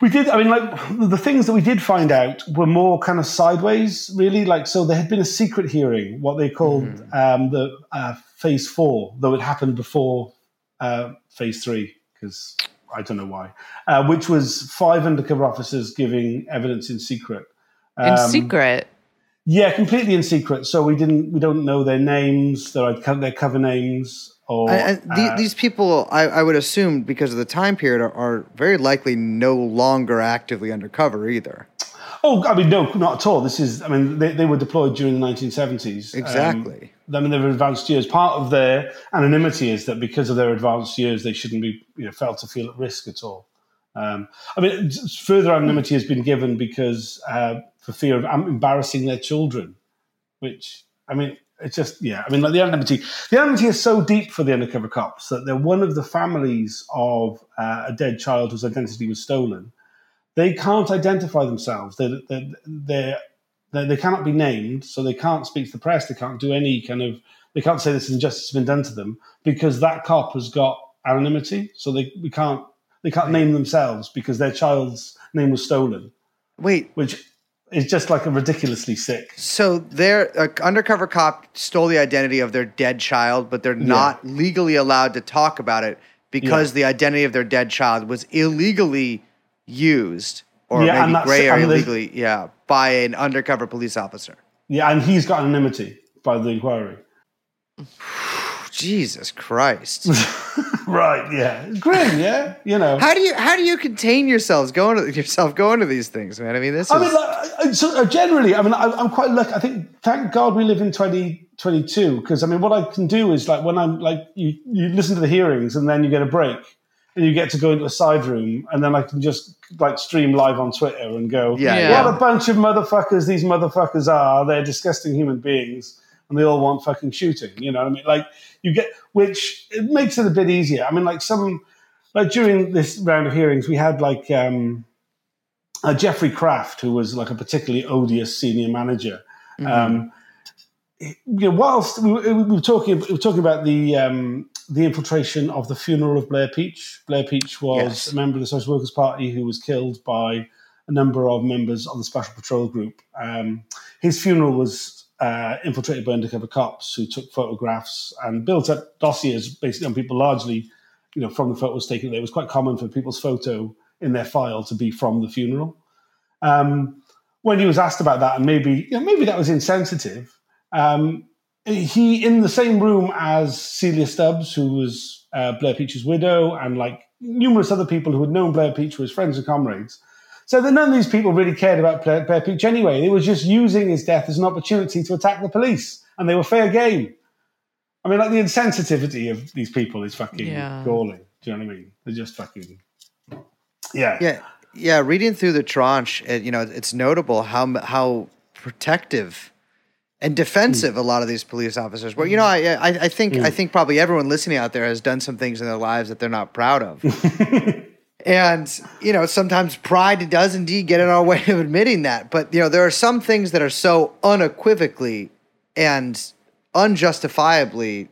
we did, I mean, like the things that we did find out were more kind of sideways, really. Like, so there had been a secret hearing, what they called um, the uh, phase four, though it happened before uh, phase three, because I don't know why, uh, which was five undercover officers giving evidence in secret. In Um, secret. yeah, completely in secret. So we didn't, we don't know their names, their their cover names, And, and the, uh, these people, I, I would assume, because of the time period, are, are very likely no longer actively undercover either. Oh, I mean, no, not at all. This is, I mean, they, they were deployed during the 1970s. Um, Exactly. I mean, they were advanced years. Part of their anonymity is that because of their advanced years, they shouldn't be you know, felt to feel at risk at all. Um, I mean, further anonymity has been given because uh, for fear of um, embarrassing their children, which, I mean, it's just, yeah. I mean, like the anonymity, the anonymity is so deep for the undercover cops that they're one of the families of uh, a dead child whose identity was stolen they can't identify themselves. They they they they they cannot be named, so they can't speak to the press. They can't do any kind of. They can't say this injustice has been done to them because that cop has got anonymity. So they we can't they can't name themselves because their child's name was stolen, Wait, which is just like a ridiculously sick. so their uh, undercover cop stole the identity of their dead child, but they're not legally allowed to talk about it because the identity of their dead child was illegally used, or Yeah, maybe gray or illegally, yeah, by an undercover police officer. Yeah, and he's got anonymity by the inquiry. (sighs) (sighs) (sighs) Jesus Christ! (laughs) Right. Yeah. Grim. Yeah. You know. how do you how do you contain yourselves going to yourself going to these things, man? I mean, this I is mean, like, so uh, generally, I mean, I, I'm quite lucky. I think, thank God, we live in 2022 because I mean, what I can do is like when I'm like you, you listen to the hearings and then you get a break and you get to go into a side room and then I can just like stream live on Twitter and go, Yeah, Yeah. what a bunch of motherfuckers these motherfuckers are. They're disgusting human beings and they all want fucking shooting. You know what I mean? Like you get, which it makes it a bit easier. I mean, like some, like during this round of hearings, we had like, um, uh, Geoffrey Craft, who was like a particularly odious senior manager, um, you know, whilst we, were- we were talking, we were talking about the um, the infiltration of the funeral of Blair Peach. Blair Peach was Yes. a member of the Socialist Workers Party who was killed by a number of members of the Special Patrol Group. Um, his funeral was uh, infiltrated by undercover cops who took photographs and built up dossiers basically on people largely, you know, from the photos taken. It was quite common for people's photo in their file to be from the funeral. Um, when he was asked about that, and maybe you know, maybe that was insensitive, um, he in the same room as Celia Stubbs, who was uh, Blair Peach's widow, and like numerous other people who had known Blair Peach were his friends and comrades. So that none of these people really cared about Blair, Blair Peach anyway. They were just using his death as an opportunity to attack the police, and they were fair game. I mean, like the insensitivity of these people is fucking Yeah. galling. Do you know what I mean? They're just fucking. Yeah. Yeah, yeah. Reading through the tranche, it, you know, it's notable how how protective and defensive mm. a lot of these police officers were. You know, I I, I think I mm. think probably everyone listening out there has done some things in their lives that they're not proud of. (laughs) And you know, sometimes pride does indeed get in our (laughs) way of admitting that. But you know, there are some things that are so unequivocally and unjustifiably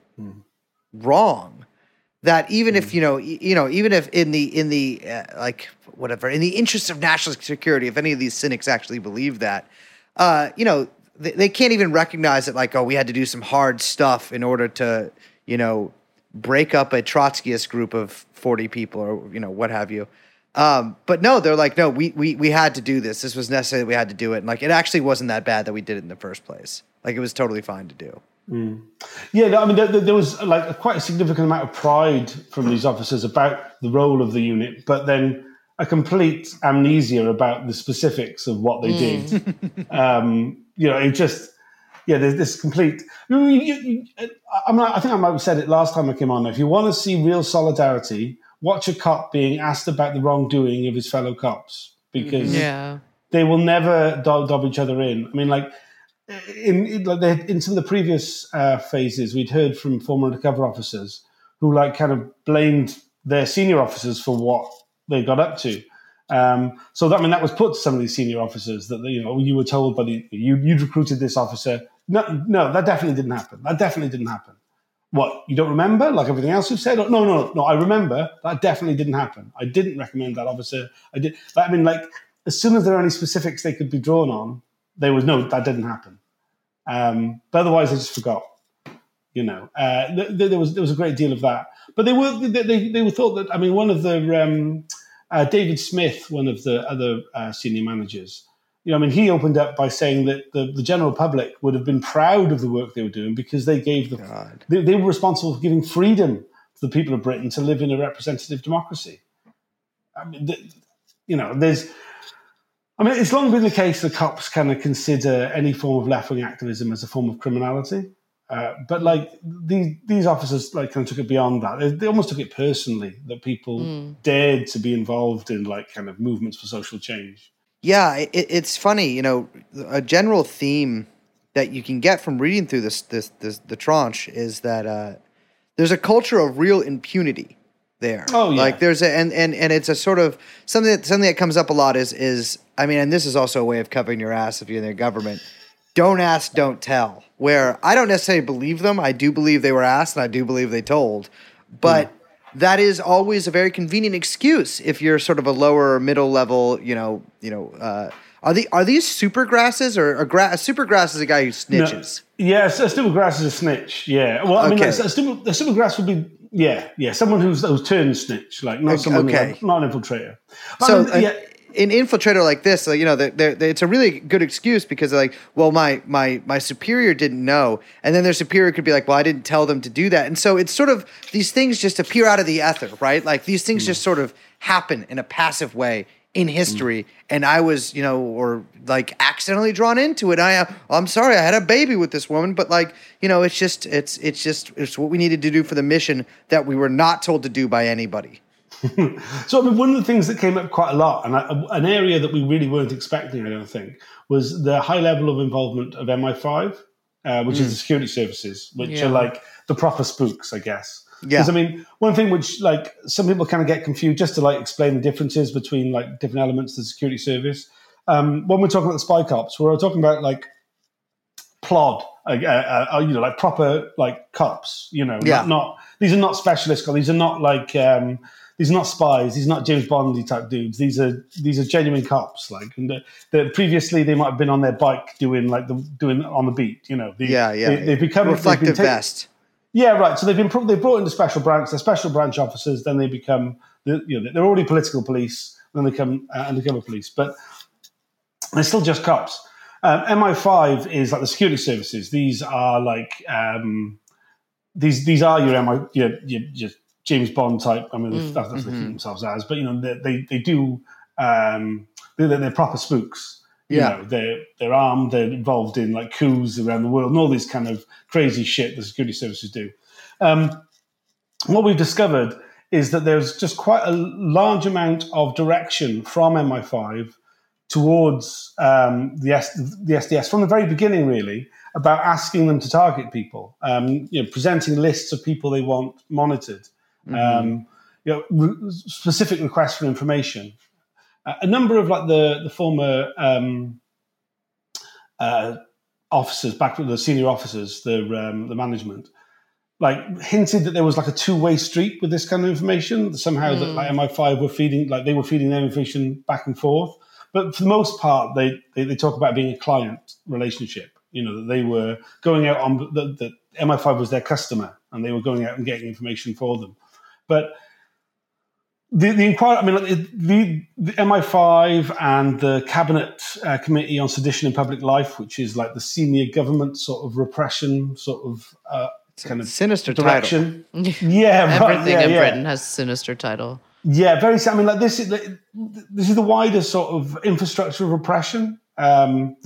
wrong that even if you know, you know, even if in the in the uh, like whatever in the interest of national security, if any of these cynics actually believe that, uh, you know, they, they can't even recognize that like, oh, we had to do some hard stuff in order to, you know, break up a Trotskyist group of 40 people or, you know, what have you. Um, but no, they're like, no, we, we, we had to do this. This was necessary. We had to do it. And like, it actually wasn't that bad that we did it in the first place. Like, it was totally fine to do. Yeah, I mean, there, there- was like a, quite a significant amount of pride from these officers about the role of the unit, but then a complete amnesia about the specifics of what they did. (laughs) um, you know, it just, yeah, there's this complete. You, you, you, uh, I'm not, I think I might have said it last time I came on. If you want to see real solidarity, watch a cop being asked about the wrongdoing of his fellow cops because mm-hmm. Yeah. they will never dob, dob each other in. I mean, like eh, in in, like they, in some of the previous uh, phases, we'd heard from former undercover officers who like kind of blamed their senior officers for what they got up to. Um, so that I mean that was put to some of these senior officers that you know you were told by the you you'd recruited this officer. No, no, that definitely didn't happen. That definitely didn't happen. What you don't remember, like everything else you've said? No, no, no. I remember that definitely didn't happen. I didn't recommend that officer. I did. I mean, like as soon as there are any specifics they could be drawn on, there was no that didn't happen. Um, but otherwise, I just forgot. You know, uh, th- th- there was there was a great deal of that. But they were they, they, they were thought that I mean one of the um, uh, David Smith, one of the other uh, senior managers. You know, I mean, he opened up by saying that the, the general public would have been proud of the work they were doing because they gave the they, they were responsible for giving freedom to the people of Britain to live in a representative democracy. I mean, the, you know, there's. I mean, it's long been the case that cops kind of consider any form of left wing activism as a form of criminality. Uh, but like these these officers, like kind of took it beyond that. They, they almost took it personally that people dared to be involved in like kind of movements for social change. Yeah, it, it's funny, you know, a general theme that you can get from reading through this this, this the tranche is that uh, there's a culture of real impunity there. Oh, yeah. like there's a and and and it's a sort of something that something that comes up a lot is is I mean, and this is also a way of covering your ass if you're in the government. Don't ask, don't tell. Where I don't necessarily believe them. I do believe they were asked, and I do believe they told, but. That is always a very convenient excuse if you're sort of a lower or middle level, you know, you know, uh, are the are these super grasses or a, gra- a super grass is a guy who snitches? Yes, a stupid grass is a snitch. Yeah. Well, I mean, Okay. like, a stupid, a stupid grass would be yeah, yeah, someone who's who's turned snitch, like not someone, okay. like, not an infiltrator. But So I mean, uh, yeah, an infiltrator like this, you know, they're, they're, they it's a really good excuse because they're like, well, my my my superior didn't know, and then their superior could be like, well, I didn't tell them to do that, and so it's sort of these things just appear out of the ether, right? Like these things just sort of happen in a passive way in history, and I was, you know, or like accidentally drawn into it. I, uh, I'm sorry, I had a baby with this woman, but like, you know, it's just, it's, it's just, it's what we needed to do for the mission that we were not told to do by anybody. (laughs) So, I mean, one of the things that came up quite a lot, and I, an area that we really weren't expecting, I don't think, was the high level of involvement of MI5, uh, which is the security services, which Yeah. are like the proper spooks, I guess. Yeah. Because I mean, one thing which like some people kind of get confused, just to like explain the differences between like different elements of the security service. Um, when we're talking about the spy cops, we're talking about like Plod, uh, uh, uh, you know, like proper like cops. You know, Yeah. not, not these are not specialist cops. These are not like um, these are not spies. These are not James Bondy type dudes. These are these are genuine cops. Like, and the, previously they might have been on their bike doing like the doing on the beat. You know, the, Yeah, yeah. They, have become they've reflective ta- vest. yeah, right. So they've been pro- they brought into special branch. They're special branch officers. Then they become the, you know they're already political police. Then they become uh, undercover police, but they're still just cops. Um, MI5 is like the security services. These are like um, these these are your MI your, your, your James Bond type. I mean, that's, that's what they keep themselves as. But you know they they, they do um, they're, they're proper spooks. You Yeah. know, they're they're armed. They're involved in like coups around the world and all this kind of crazy shit the security services do. Um, what we've discovered is that there's just quite a large amount of direction from MI5 towards um, the, S- the SDS from the very beginning, really, about asking them to target people, um, you know, presenting lists of people they want monitored, um, you know, re- specific requests for information. Uh, a number of like the the former um, uh, officers, back to the senior officers, the um, the management, like hinted that there was like a two way street with this kind of information. Somehow that like MI5 were feeding, like they were feeding their information back and forth. But for the most part, they they, they talk about being a client relationship. You know that they were going out on that that MI5 was their customer, and they were going out and getting information for them. But the, the inquiry, I mean, like, the, the MI5 and the Cabinet uh, Committee on Sedition in Public Life, which is like the senior government sort of repression, sort of uh, kind of Sinister title. direction. Yeah, right, Everything yeah, in yeah. Britain has sinister title. Yeah, very. I mean, like this is this is the wider sort of infrastructure of repression, um,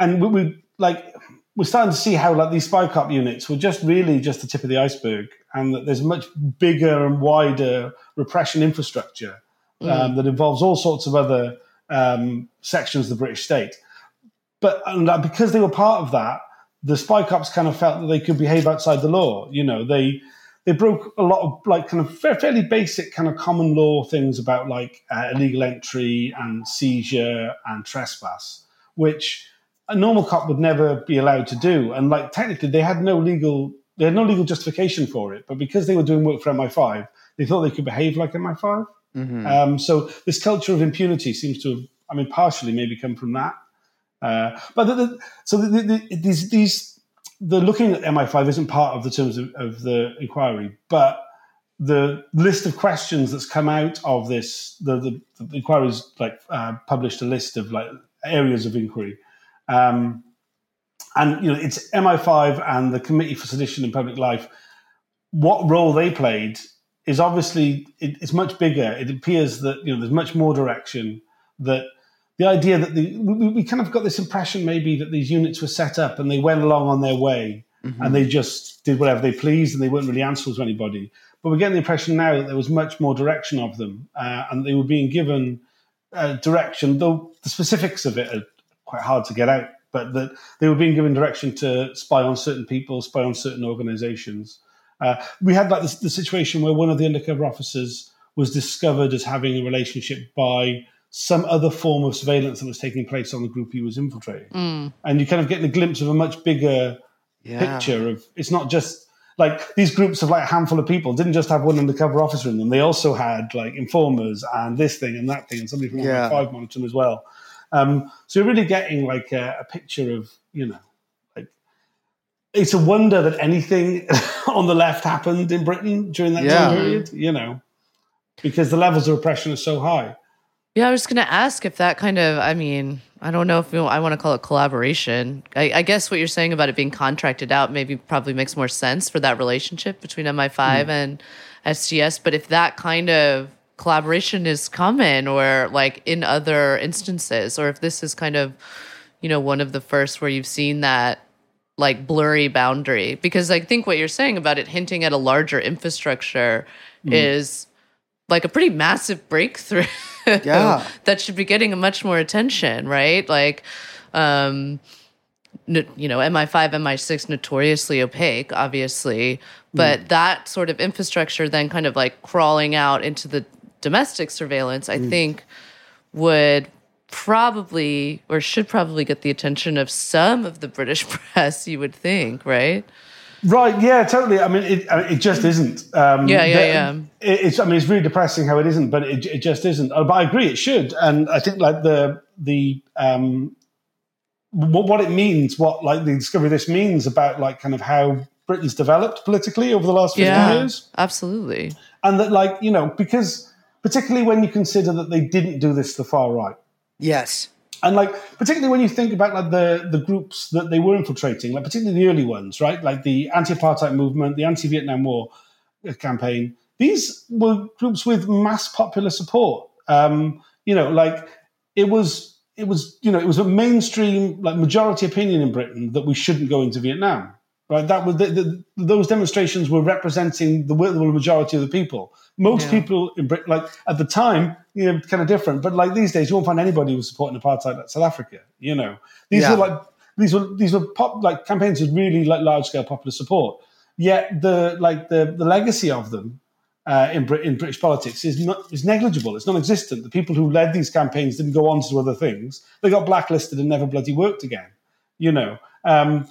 and we, we like we're starting to see how like these spy cop units were just really just the tip of the iceberg, and that there's a much bigger and wider repression infrastructure um, that involves all sorts of other um, sections of the British state. But and, uh, because they were part of that, the spy cops kind of felt that they could behave outside the law. You know, they they broke a lot of like kind of fairly basic kind of common law things about like uh, illegal entry and seizure and trespass, which a normal cop would never be allowed to do. And like technically, they had no legal they had no legal justification for it, but because they were doing work for MI5, they thought they could behave like MI5. Um, so this culture of impunity seems to have, I mean, partially maybe come from that. Uh, but the, the, so the, the, these these the looking at MI5 isn't part of the terms of, of the inquiry, but the list of questions that's come out of this the the, the inquiry's like uh, published a list of like areas of inquiry. Um, and you know it's MI5 and the Committee for Sedition in Public Life. What role they played is obviously it, it's much bigger. It appears that you know there's much more direction. That the idea that the we, we kind of got this impression maybe that these units were set up and they went along on their way and they just did whatever they pleased and they weren't really answerable to anybody. But we're getting the impression now that there was much more direction of them uh, and they were being given uh, direction, though the specifics of it are quite hard to get out. But that they were being given direction to spy on certain people, spy on certain organizations. Uh, we had like this, the situation where one of the undercover officers was discovered as having a relationship by some other form of surveillance that was taking place on the group he was infiltrating. And you kind of getting a glimpse of a much bigger Yeah. picture of it's not just like these groups of like a handful of people didn't just have one undercover officer in them. They also had like informers and this thing and that thing and somebody from Yeah. five monitoring as well. Um, so you're really getting like a, a picture of you know like it's a wonder that anything (laughs) on the left happened in Britain during that Yeah. time period. You know because the levels of repression are so high. Yeah, I was going to ask if that kind of, I mean, I don't know if you, I want to call it collaboration. I, I guess what you're saying about it being contracted out maybe probably makes more sense for that relationship between MI5 and SDS. But if that kind of collaboration is common or like in other instances, or if this is kind of, you know, one of the first where you've seen that like blurry boundary, because I think what you're saying about it hinting at a larger infrastructure is like a pretty massive breakthrough (laughs) Yeah. that should be getting much more attention right? Like um you know mi5 mi6 notoriously opaque obviously. But that sort of infrastructure then kind of like crawling out into the domestic surveillance i think would probably or should probably get the attention of some of the British (laughs) press. You would think, right? Right, yeah, totally. I mean, it, it just isn't. Um, Yeah, yeah, yeah. It, it's, I mean, it's really depressing how it isn't, but it, it just isn't. Uh, But I agree, it should. And I think like the the um, what, what it means, what like the discovery of this means about like kind of how Britain's developed politically over the last 50 Yeah, years, absolutely. and that like you know because particularly when you consider that they didn't do this to the far right. Yes. And like particularly when you think about like the the groups that they were infiltrating, like particularly the early ones, right? Like the anti-apartheid movement, the anti-Vietnam War uh, campaign. These were groups with mass popular support. Um, you know, like it was it was you know it was a mainstream like majority opinion in Britain that we shouldn't go into Vietnam. Right, that was the, the, those demonstrations were representing the will of the majority of the people. Most Yeah. people in Britain, like at the time, you know, kind of different. But like these days, you won't find anybody who was supporting apartheid like South Africa. You know, these Yeah. were like these were these were pop like campaigns with really like large scale popular support. Yet the like the the legacy of them uh, in Brit- in British politics is not is negligible. It's non-existent. The people who led these campaigns didn't go on to do other things. They got blacklisted and never bloody worked again. You know. Um,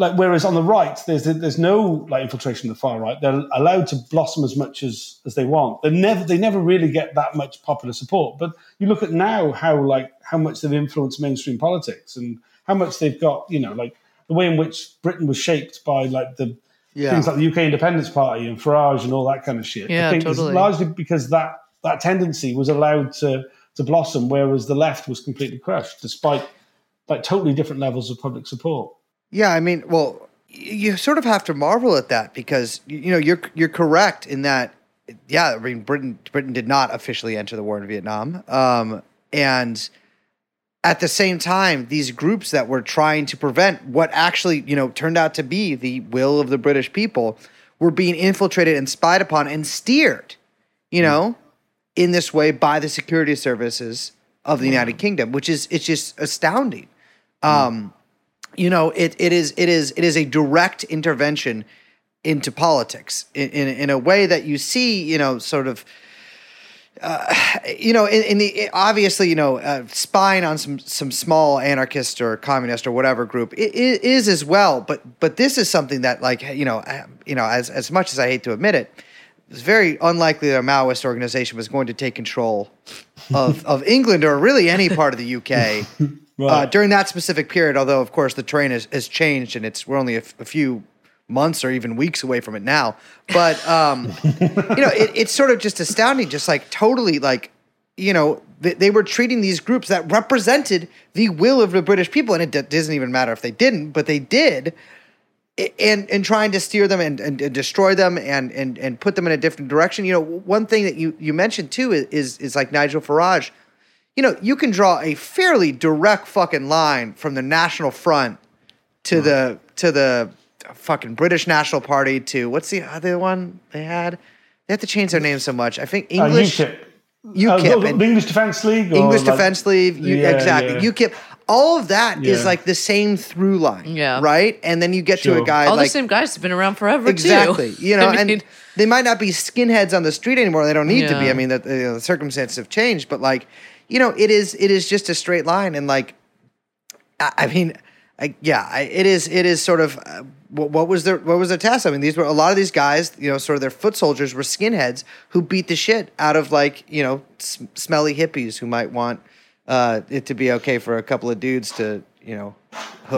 like whereas on the right there's there's no like infiltration of the far right. They're allowed to blossom as much as as they want. They never they never really get that much popular support. But you look at now how like how much they've influenced mainstream politics and how much they've got you know like the way in which britain was shaped by like the Yeah. things like the uk independence party and farage and all that kind of shit. Yeah, i think totally. it's largely because that that tendency was allowed to to blossom whereas the left was completely crushed despite like totally different levels of public support Yeah, I mean, well, you sort of have to marvel at that because you know you're you're correct in that. Yeah, I mean, Britain Britain did not officially enter the war in Vietnam, um, and at the same time, these groups that were trying to prevent what actually you know turned out to be the will of the British people were being infiltrated and spied upon and steered, you know, in this way by the security services of the United Kingdom, which is it's just astounding. Um, you know it, it is it is it is a direct intervention into politics in, in, in a way that you see you know sort of uh, you know in, in the obviously you know uh, spying on some some small anarchist or communist or whatever group it, it is as well. But but this is something that like you know you know as as much as I hate to admit it it's very unlikely that a Maoist organization was going to take control of, of England or really any part of the UK uh, during that specific period. Although, of course, the terrain has, has changed and it's we're only a, f- a few months or even weeks away from it now. But um, (laughs) you know, it, it's sort of just astounding, just like totally like you know they, they were treating these groups that represented the will of the British people, and it d- doesn't even matter if they didn't, but they did and and trying to steer them and, and, and destroy them and, and and put them in a different direction. You know, one thing that you you mentioned too is is, is like Nigel Farage. You know, you can draw a fairly direct fucking line from the National Front to the to the fucking British National Party to what's the other one they had? They have to change their name so much. I think Uh, English. UKIP. UKIP Uh, the English Defence League. English like- Defense League, you, Yeah, exactly. yeah. UKIP. All of that is Yeah. like the same through line, Yeah. right? And then you get to a guy All like the same guys have been around forever exactly too. you (laughs) know I mean, and they might not be skinheads on the street anymore they don't need to be i mean the, you know, the circumstances have changed but like you know it is it is just a straight line and like i, I mean I, yeah I, it is it is sort of uh, what, was their what was their test? I mean these were a lot of these guys you know sort of their foot soldiers were skinheads who beat the shit out of like you know smelly hippies who might want uh, it to be okay for a couple of dudes to you know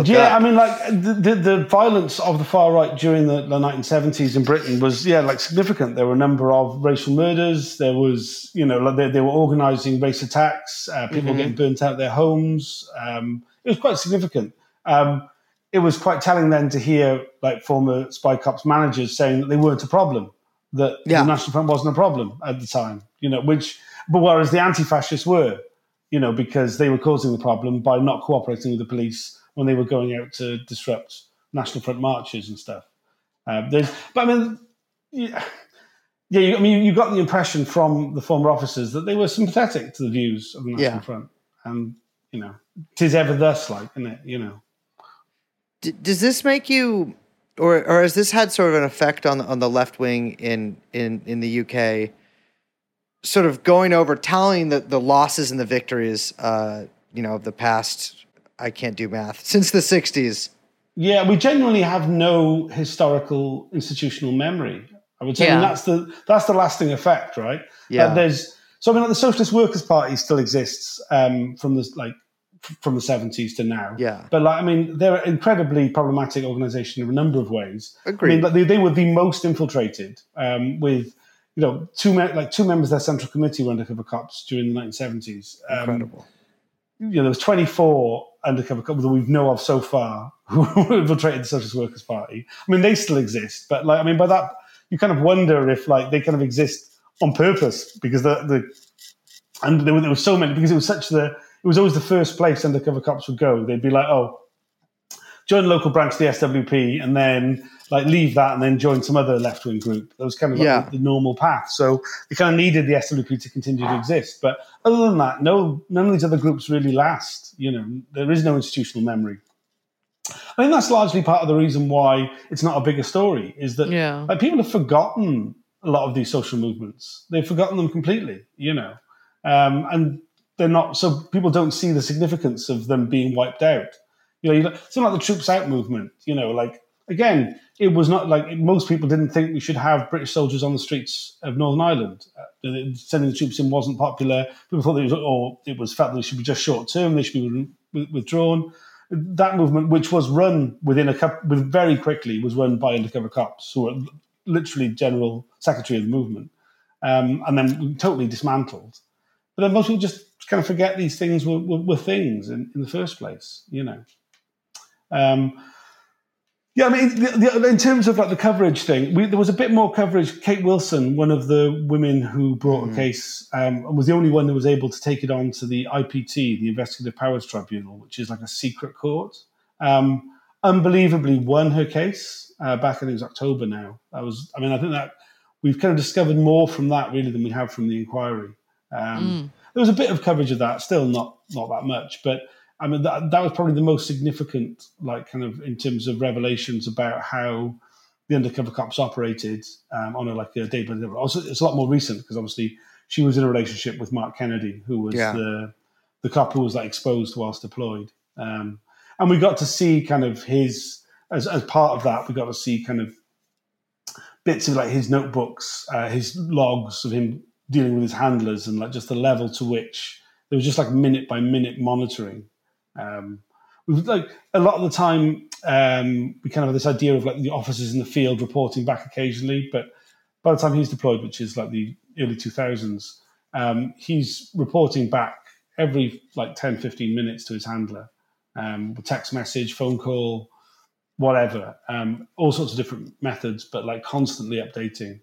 Yeah, up. I mean, like the, the, the violence of the far right during the, the 1970s in Britain was, yeah, like significant. There were a number of racial murders. There was, you know, like they, they were organising race attacks. Uh, people getting burnt out of their homes. Um, it was quite significant. Um, it was quite telling then to hear like former Spy Cops managers saying that they weren't a problem, that Yeah. the National Front wasn't a problem at the time. You know, which, but whereas the anti-fascists were, you know, because they were causing the problem by not cooperating with the police when they were going out to disrupt National Front marches and stuff. Um, there's, but I mean, yeah, yeah you, I mean, you got the impression from the former officers that they were sympathetic to the views of the National Yeah. Front, and you know, tis ever thus, like, isn't it? You know. D- does this make you, or or has this had sort of an effect on on the left wing in in in the UK? Sort of going over, tallying the, the losses and the victories, uh, you know, of the past, I can't do math, (laughs) since the 60s. Yeah, we genuinely have no historical institutional memory. I would say I mean, Yeah. that's the that's the lasting effect, right? Yeah. Uh, there's so I mean, like, the Socialist Workers Party still exists um, from the like from the seventies to now. Yeah. but like I mean, they're an incredibly problematic organisation in a number of ways. Agreed. I mean, like, they, they were the most infiltrated um, with. You know, two me- like two members of their central committee were undercover cops during the 1970s. Um, Incredible. you know, there was 24 undercover cops that we've know of so far (laughs) who infiltrated the Socialist Workers Party. I mean, they still exist, but like, I mean, by that, you kind of wonder if like they kind of exist on purpose because the the and there were, there were so many because it was such the it was always the first place undercover cops would go. They'd be like, oh, join the local branch of the SWP and then like leave that and then join some other left wing group. That was kind of like Yeah. the, the normal path. So they kind of needed the SWP to continue to exist. But other than that, no, none of these other groups really last. You know, there is no institutional memory. I think that's largely part of the reason why it's not a bigger story. Is that Yeah. like people have forgotten a lot of these social movements. They've forgotten them completely. You know, um, and they're not. So people don't see the significance of them being wiped out. You know, you look- something like the Troops Out movement. You know, like again, it was not like most people didn't think we should have British soldiers on the streets of Northern Ireland. Uh, sending the troops in wasn't popular. People thought it was, or it was felt that it should be just short term. They should be wi- withdrawn. That movement, which was run within a couple, with very quickly, was run by undercover cops who were literally general secretary of the movement, um, and then totally dismantled. But then most people just kind of forget these things were, were, were things in, in the first place, you know. Um, yeah, I mean, the, the, in terms of like the coverage thing, we, there was a bit more coverage. Kate Wilson, one of the women who brought a case, um, was the only one that was able to take it on to the IPT, the Investigative Powers Tribunal, which is like a secret court. Um, unbelievably, won her case uh, back. I think it was October now. That was. I mean, I think that we've kind of discovered more from that really than we have from the inquiry. Um, There was a bit of coverage of that, still not not that much, but I mean that that was probably the most significant, like kind of in terms of revelations about how the undercover cops operated um, on a like a day by day. Also, it's a lot more recent because obviously she was in a relationship with Mark Kennedy, who was Yeah. the the cop who was like exposed whilst deployed, um, and we got to see kind of his as as part of that, we got to see kind of bits of like his notebooks, uh, his logs of him dealing with his handlers, and like just the level to which there was just like minute by minute monitoring. Um, like a lot of the time, um, we kind of have this idea of like the officers in the field reporting back occasionally, but by the time he's deployed, which is like the early 2000s, um, he's reporting back every like 10, 15 minutes to his handler, um, text message, phone call, whatever, um, all sorts of different methods, but like constantly updating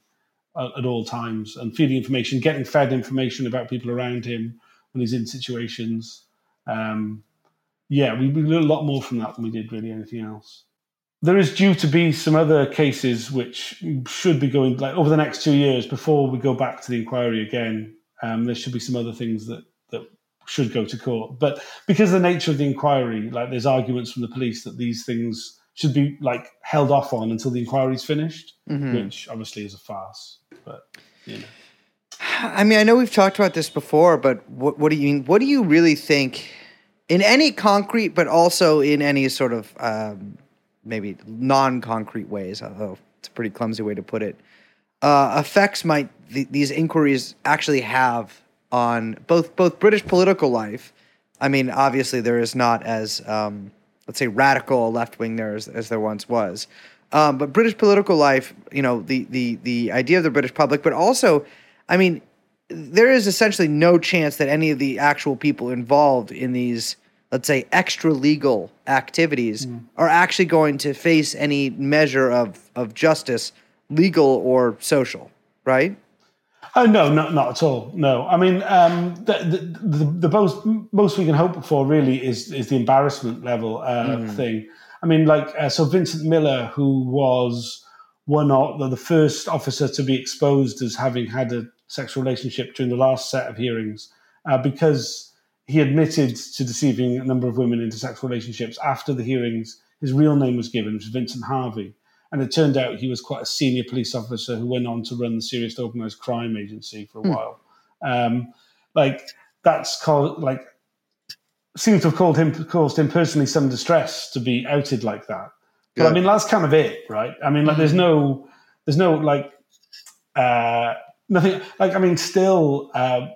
at, at all times and feeding information, getting fed information about people around him when he's in situations. Um, yeah, we, we learned a lot more from that than we did really anything else. There is due to be some other cases which should be going like over the next two years before we go back to the inquiry again. Um, there should be some other things that that should go to court, but because of the nature of the inquiry, like there's arguments from the police that these things should be like held off on until the inquiry's finished, which obviously is a farce. But you know. I mean, I know we've talked about this before, but what, what do you mean? what do you really think in any concrete, but also in any sort of um, maybe non-concrete ways? Although it's a pretty clumsy way to put it. Uh, effects might th- these inquiries actually have on both both British political life. I mean, obviously there is not as um, let's say radical a left wing there as, as there once was, um, but British political life, you know, the the the idea of the British public, but also, I mean, there is essentially no chance that any of the actual people involved in these, let's say, extra legal activities are actually going to face any measure of, of justice, legal or social, right? Oh no, not not at all. No, I mean um, the, the, the the most most we can hope for really is is the embarrassment level uh, thing. I mean, like uh, so Vincent Miller, who was one of the, the first officer to be exposed as having had a sexual relationship during the last set of hearings, uh, because he admitted to deceiving a number of women into sexual relationships after the hearings. His real name was given, which was Vincent Harvey. And it turned out he was quite a senior police officer who went on to run the Serious Organised Crime Agency for a while. Um, like that's called like seems to have called him caused him personally some distress to be outed like that. But I mean, that's kind of it, right? I mean, like, there's no, there's no like, uh, nothing. Like, I mean, still, uh,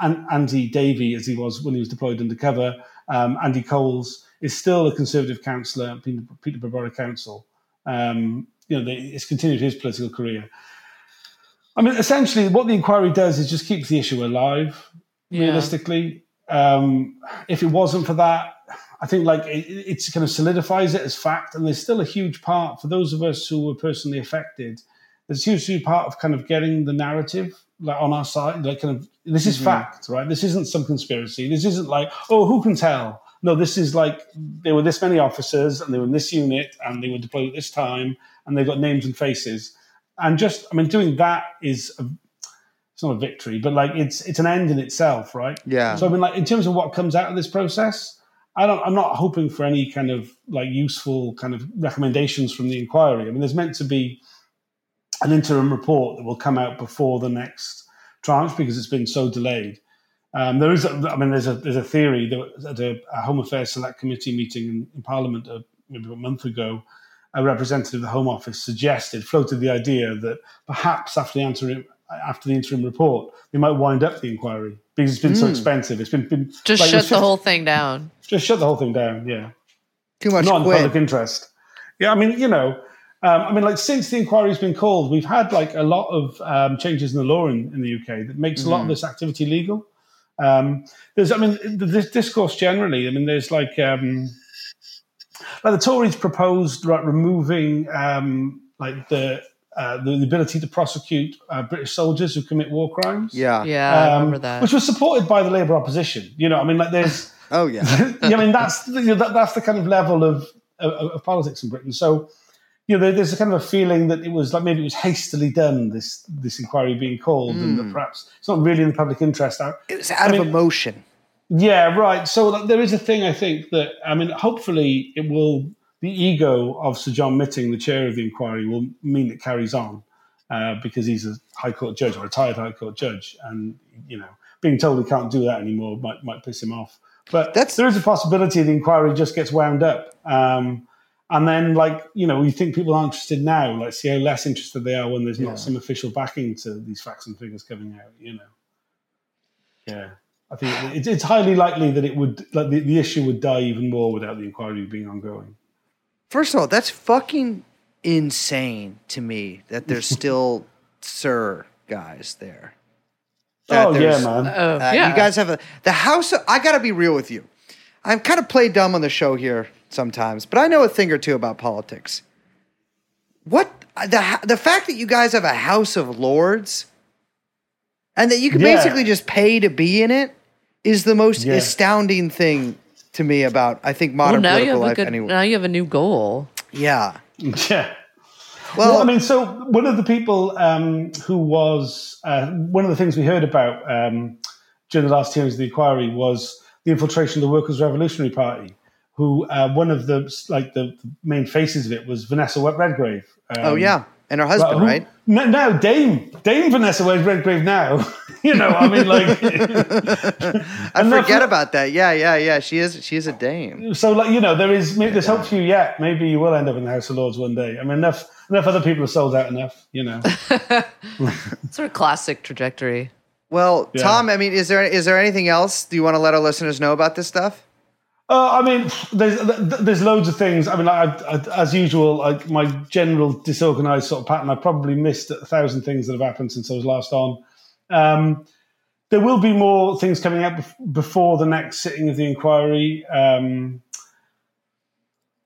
Andy Davey, as he was when he was deployed undercover, um, Andy Coles is still a Conservative councillor at Peterborough Borough Council. Um, you know, they, it's continued his political career. I mean, essentially, what the inquiry does is just keeps the issue alive. Yeah. Realistically, um, if it wasn't for that, I think like it, it's kind of solidifies it as fact. And there's still a huge part for those of us who were personally affected. There's a huge, huge part of kind of getting the narrative like on our side. Like kind of this is mm-hmm. fact, right? This isn't some conspiracy. This isn't like oh, who can tell? No, this is like there were this many officers and they were in this unit and they were deployed at this time and they've got names and faces. And just, I mean, doing that is a, it's not a victory, but like it's it's an end in itself, right? Yeah. So I mean, like in terms of what comes out of this process, I don't. I'm not hoping for any kind of like useful kind of recommendations from the inquiry. I mean, there's meant to be an interim report that will come out before the next tranche because it's been so delayed. Um, there is, a, I mean, there's a there's a theory that at a, a Home Affairs Select Committee meeting in, in Parliament uh, maybe a month ago, a representative of the Home Office suggested, floated the idea that perhaps after the interim after the interim report, they might wind up the inquiry because it's been so expensive. It's been, been Just like, shut it's the whole thing down. just shut the whole thing down. Yeah, Too much not in quid. public interest. Yeah, I mean, you know, um, I mean, like since the inquiry's been called, we've had like a lot of um, changes in the law in, in the UK that makes a lot of this activity legal. Um, there's, I mean, the, this discourse generally. I mean, there's like, um, like the Tories proposed right, removing um, like the, uh, the the ability to prosecute uh, British soldiers who commit war crimes. Yeah. Yeah, I Um, remember that. which was supported by the Labour opposition. You know, I mean, like there's. (laughs) Oh yeah. (laughs) yeah, I mean that's the, you know, that, that's the kind of level of, of, of politics in Britain. So, you know, there's a kind of a feeling that it was like maybe it was hastily done. This this inquiry being called, and that perhaps it's not really in the public interest. It was out I of mean- emotion. yeah, right. So like, there is a thing I think that I mean, hopefully, it will. The ego of Sir John Mitting, the chair of the inquiry, will mean it carries on uh, because he's a High Court judge, or retired High Court judge, and you know, being told he can't do that anymore might might piss him off. But That's- there is a possibility the inquiry just gets wound up. Um, and then, like, you know, you think people aren't interested now, like, see how less interested they are when there's Yeah. not some official backing to these facts and figures coming out, you know. Yeah. I think it, it's highly likely that it would, like, the, the issue would die even more without the inquiry being ongoing. First of all, that's fucking insane to me that there's (laughs) still Sir guys there. That oh, yeah, man. Oh, Uh, yeah. You guys have a the house. Of, I gotta be real with you. I'm kind of play dumb on the show here sometimes, but I know a thing or two about politics. What the the fact that you guys have a House of Lords and that you can Yeah. basically just pay to be in it is the most Yeah. astounding thing to me about I think well, modern now you political have a life. good. anyway. Now you have a new goal. yeah. (laughs) yeah. Well, Well, I mean, so one of the people um, who was uh, one of the things we heard about um, during the last hearings of the inquiry was the infiltration of the Workers' Revolutionary Party. Who uh, one of the like the main faces of it was Vanessa Redgrave. Um, oh yeah, and her husband, who- right? No, now Dame Dame Vanessa Redgrave. Now, (laughs) you know, I mean, like, (laughs) I enough- forget about that. Yeah, yeah, yeah. She is. She is a dame. so like you know, there is there's hope for you yet. Maybe you will end up in the House of Lords one day. I mean, enough enough other people have sold out enough. You know. (laughs) Sort of classic trajectory. Well, Yeah. Tom, I mean, is there is there anything else? Do you want to let our listeners know about this stuff? Uh, I mean, there's there's loads of things. I mean, I, I, as usual, like my general disorganized sort of pattern. I probably missed a thousand things that have happened since I was last on. Um, there will be more things coming out before the next sitting of the inquiry. Um,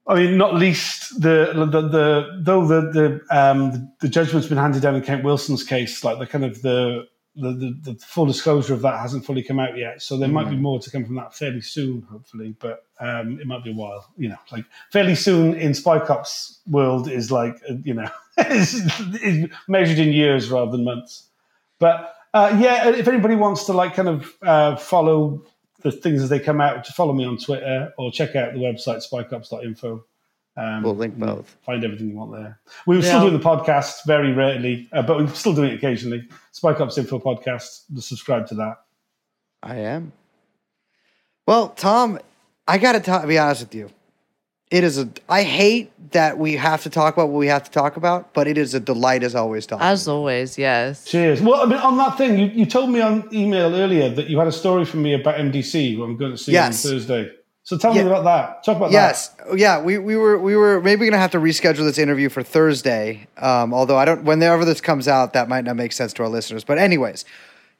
I mean, not least the the, the though the the um, the judgment's been handed down in Kate Wilson's case, like the kind of the the, the, the full disclosure of that hasn't fully come out yet. So there might be more to come from that fairly soon, hopefully, but um, it might be a while. You know, like fairly soon in Spy Cops world is like uh, you know (laughs) is, is measured in years rather than months. But uh, yeah, if anybody wants to like kind of uh, follow the things as they come out, just follow me on Twitter or check out the website spycops.info. Um, We'll link both. Find everything you want there. We were Yeah. still doing the podcast very rarely, uh, but we're still doing it occasionally. Spycops Info podcast. Subscribe to that. I am. Well, Tom, I got to be honest with you. It is a. I hate that we have to talk about what we have to talk about, but it is a delight as always. Talking. As always, yes. Cheers. Well, I mean, on that thing, you, you told me on email earlier that you had a story for me about MDC, who I'm going to see Yes. on Thursday. So tell Yeah. me about that. Talk about that. Yes, yeah, we, we were we were maybe gonna have to reschedule this interview for Thursday. Um, although I don't, whenever this comes out, that might not make sense to our listeners. But anyways,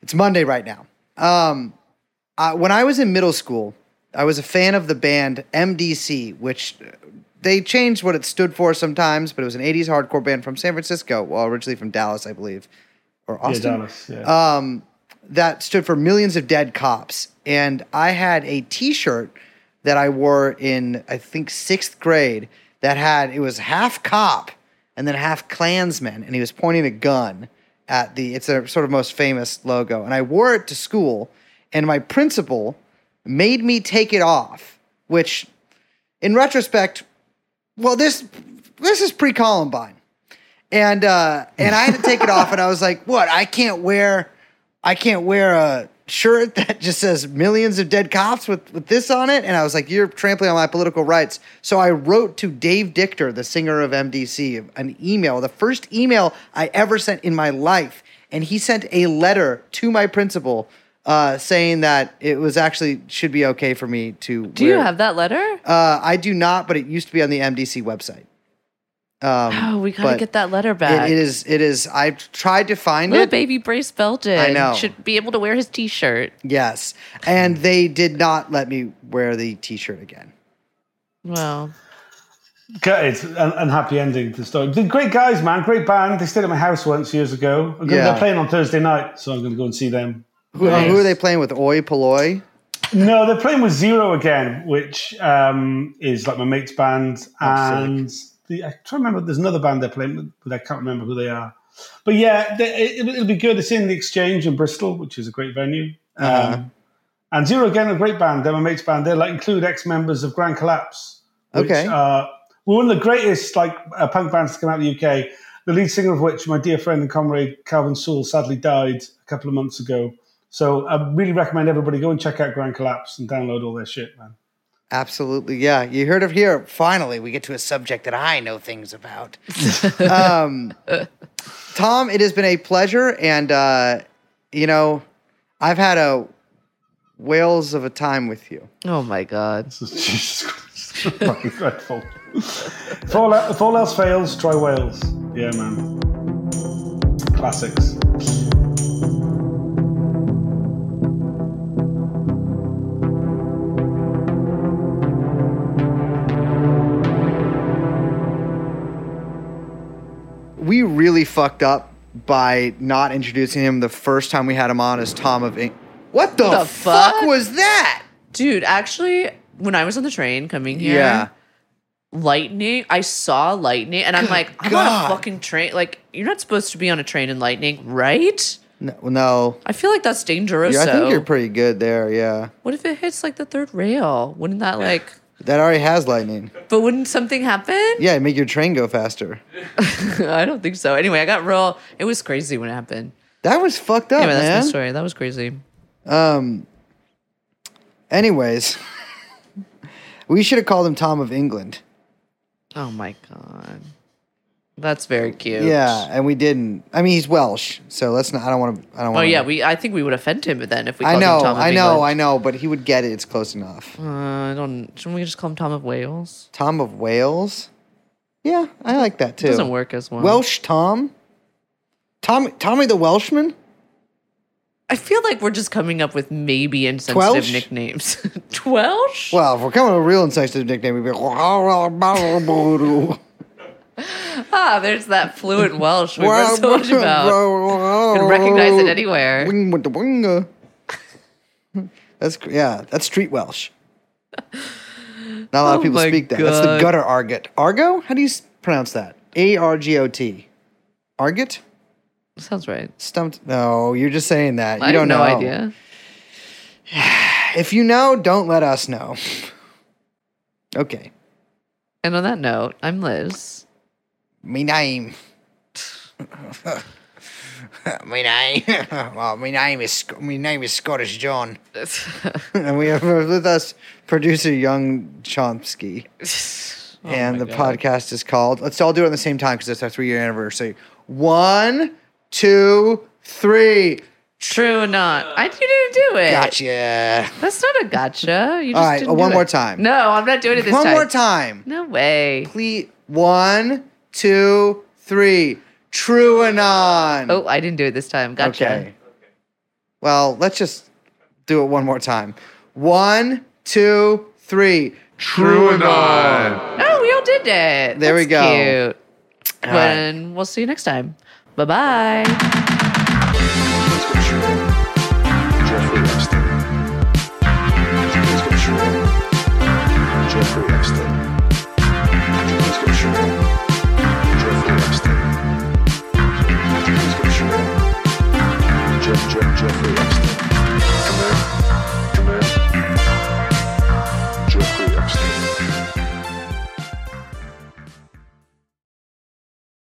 it's Monday right now. Um, uh, when I was in middle school, I was a fan of the band MDC, which uh, they changed what it stood for sometimes, but it was an '80s hardcore band from San Francisco, well, originally from Dallas, I believe, or that. Yeah, Austin Dallas. Yeah. um, that stood for Millions of Dead Cops. And I had a t shirt that I wore in, I think, sixth grade that had, it was half cop and then half Klansman. And he was pointing a gun at the, it's a sort of most famous logo. And I wore it to school. And my principal made me take it off, which in retrospect, well, this, this is pre Columbine and uh, and I had to take it off, and I was like, "What? I can't wear, I can't wear a shirt that just says millions of dead cops with with this on it." And I was like, "You're trampling on my political rights." So I wrote to Dave Dictor, the singer of MDC, an email, the first email I ever sent in my life, and he sent a letter to my principal. Uh, saying that it was actually should be okay for me to. Do you have that letter? Uh, I do not, but it used to be on the MDC website. Um, Oh, we gotta get that letter back. it, it is. It is. I tried to find Little it. baby Brace Belden I know. should be able to wear his T-shirt. Yes, and they did not let me wear the T-shirt again. Well, Gutted and, and happy ending to the story. They're great guys, man. Great band. They stayed at my house once years ago. I'm gonna- Yeah. They're playing on Thursday night, so I'm going to go and see them. Who, who are they playing with? Oi Polloi. No, they're playing with Zero again, which um, is like my mate's band. and the, I try to remember, there's another band they're playing with, but I can't remember who they are. But yeah, they, it, it'll be good. It's in the Exchange in Bristol, which is a great venue. Uh-huh. Um, and Zero again, a great band. They're my mate's band. They like include ex members of Grand Collapse. Which, Okay. Uh, were one of the greatest like uh, punk bands to come out of the UK. The lead singer of which, my dear friend and comrade Calvin Sewell, sadly died a couple of months ago. So I really recommend everybody go and check out Grand Collapse and download all their shit, man. Absolutely, yeah. You heard of here. Finally, we get to a subject that I know things about. (laughs) um, Tom, it has been a pleasure, and uh, you know, I've had a whales of a time with you. oh my God. This is Jesus Christ. (laughs) Fucking dreadful. if, all, if all else fails, try whales. Yeah, man. Classics. Really fucked up by not introducing him the first time we had him on as Tom of Ink. What the, The fuck? fuck? was that? Dude, actually, when I was on the train coming here, Yeah. lightning, I saw lightning, and I'm Good like, I'm God. on a fucking train. Like, you're not supposed to be on a train in lightning, right? No, no. I feel like that's dangerous. Yeah, I think you're pretty good there. Yeah, What if it hits like the third rail? Wouldn't that like? That already has lightning. But wouldn't something happen? Yeah, it make your train go faster. (laughs) I don't think so. Anyway, I got real. It was crazy when it happened. That was fucked up, Anyway, that's man. my story. That was crazy. Um. Anyways, (laughs) we should have called him Tom of England. Oh my god, that's very cute. Yeah, and we didn't. I mean, he's Welsh, so let's not. I don't want to. I don't want Oh want. yeah, we. I think we would offend him then if we. I Called know, Him Tom of I know, I England. know, but he would get it. It's close enough. Uh, I don't. Shouldn't we just call him Tom of Wales? Tom of Wales. Yeah, I like that too. Doesn't work as well. Welsh Tom. Tom Tommy the Welshman. I feel like we're just coming up with maybe insensitive Twelsh? nicknames. (laughs) Twelsh? Well, if we're coming up with a real insensitive nickname, we'd be. (laughs) Ah, there's that fluent Welsh we were so much (laughs) about. Can recognize it anywhere. Wing with the wing. That's yeah, that's street Welsh. Not a lot of Oh people speak that. That's the gutter argot. Argo? How do you pronounce that? A R G O T. Argot? Sounds right. Stumped? No, you're just saying that. You I don't have no know. idea. If you know, don't let us know. (laughs) Okay. And on that note, I'm Liz. Me name. (laughs) my name. (laughs) well, my name is my name is Scottish John, (laughs) and we have with us producer Young Chomsky, oh and the God. podcast is called. Let's all do it at the same time because it's our three year anniversary. One, two, three. True or not? I you didn't do it. Gotcha. That's not a gotcha. You just All right, one more it. time. No, I'm not doing it this One time. One more time. No way. Please. One, two, three. True and anon. Oh, I didn't do it this time. Gotcha. Okay. Well, let's just do it one more time. One, two, three. True and anon. Oh, we all did it. There we go. Cute. All right. And we'll see you next time. Bye bye.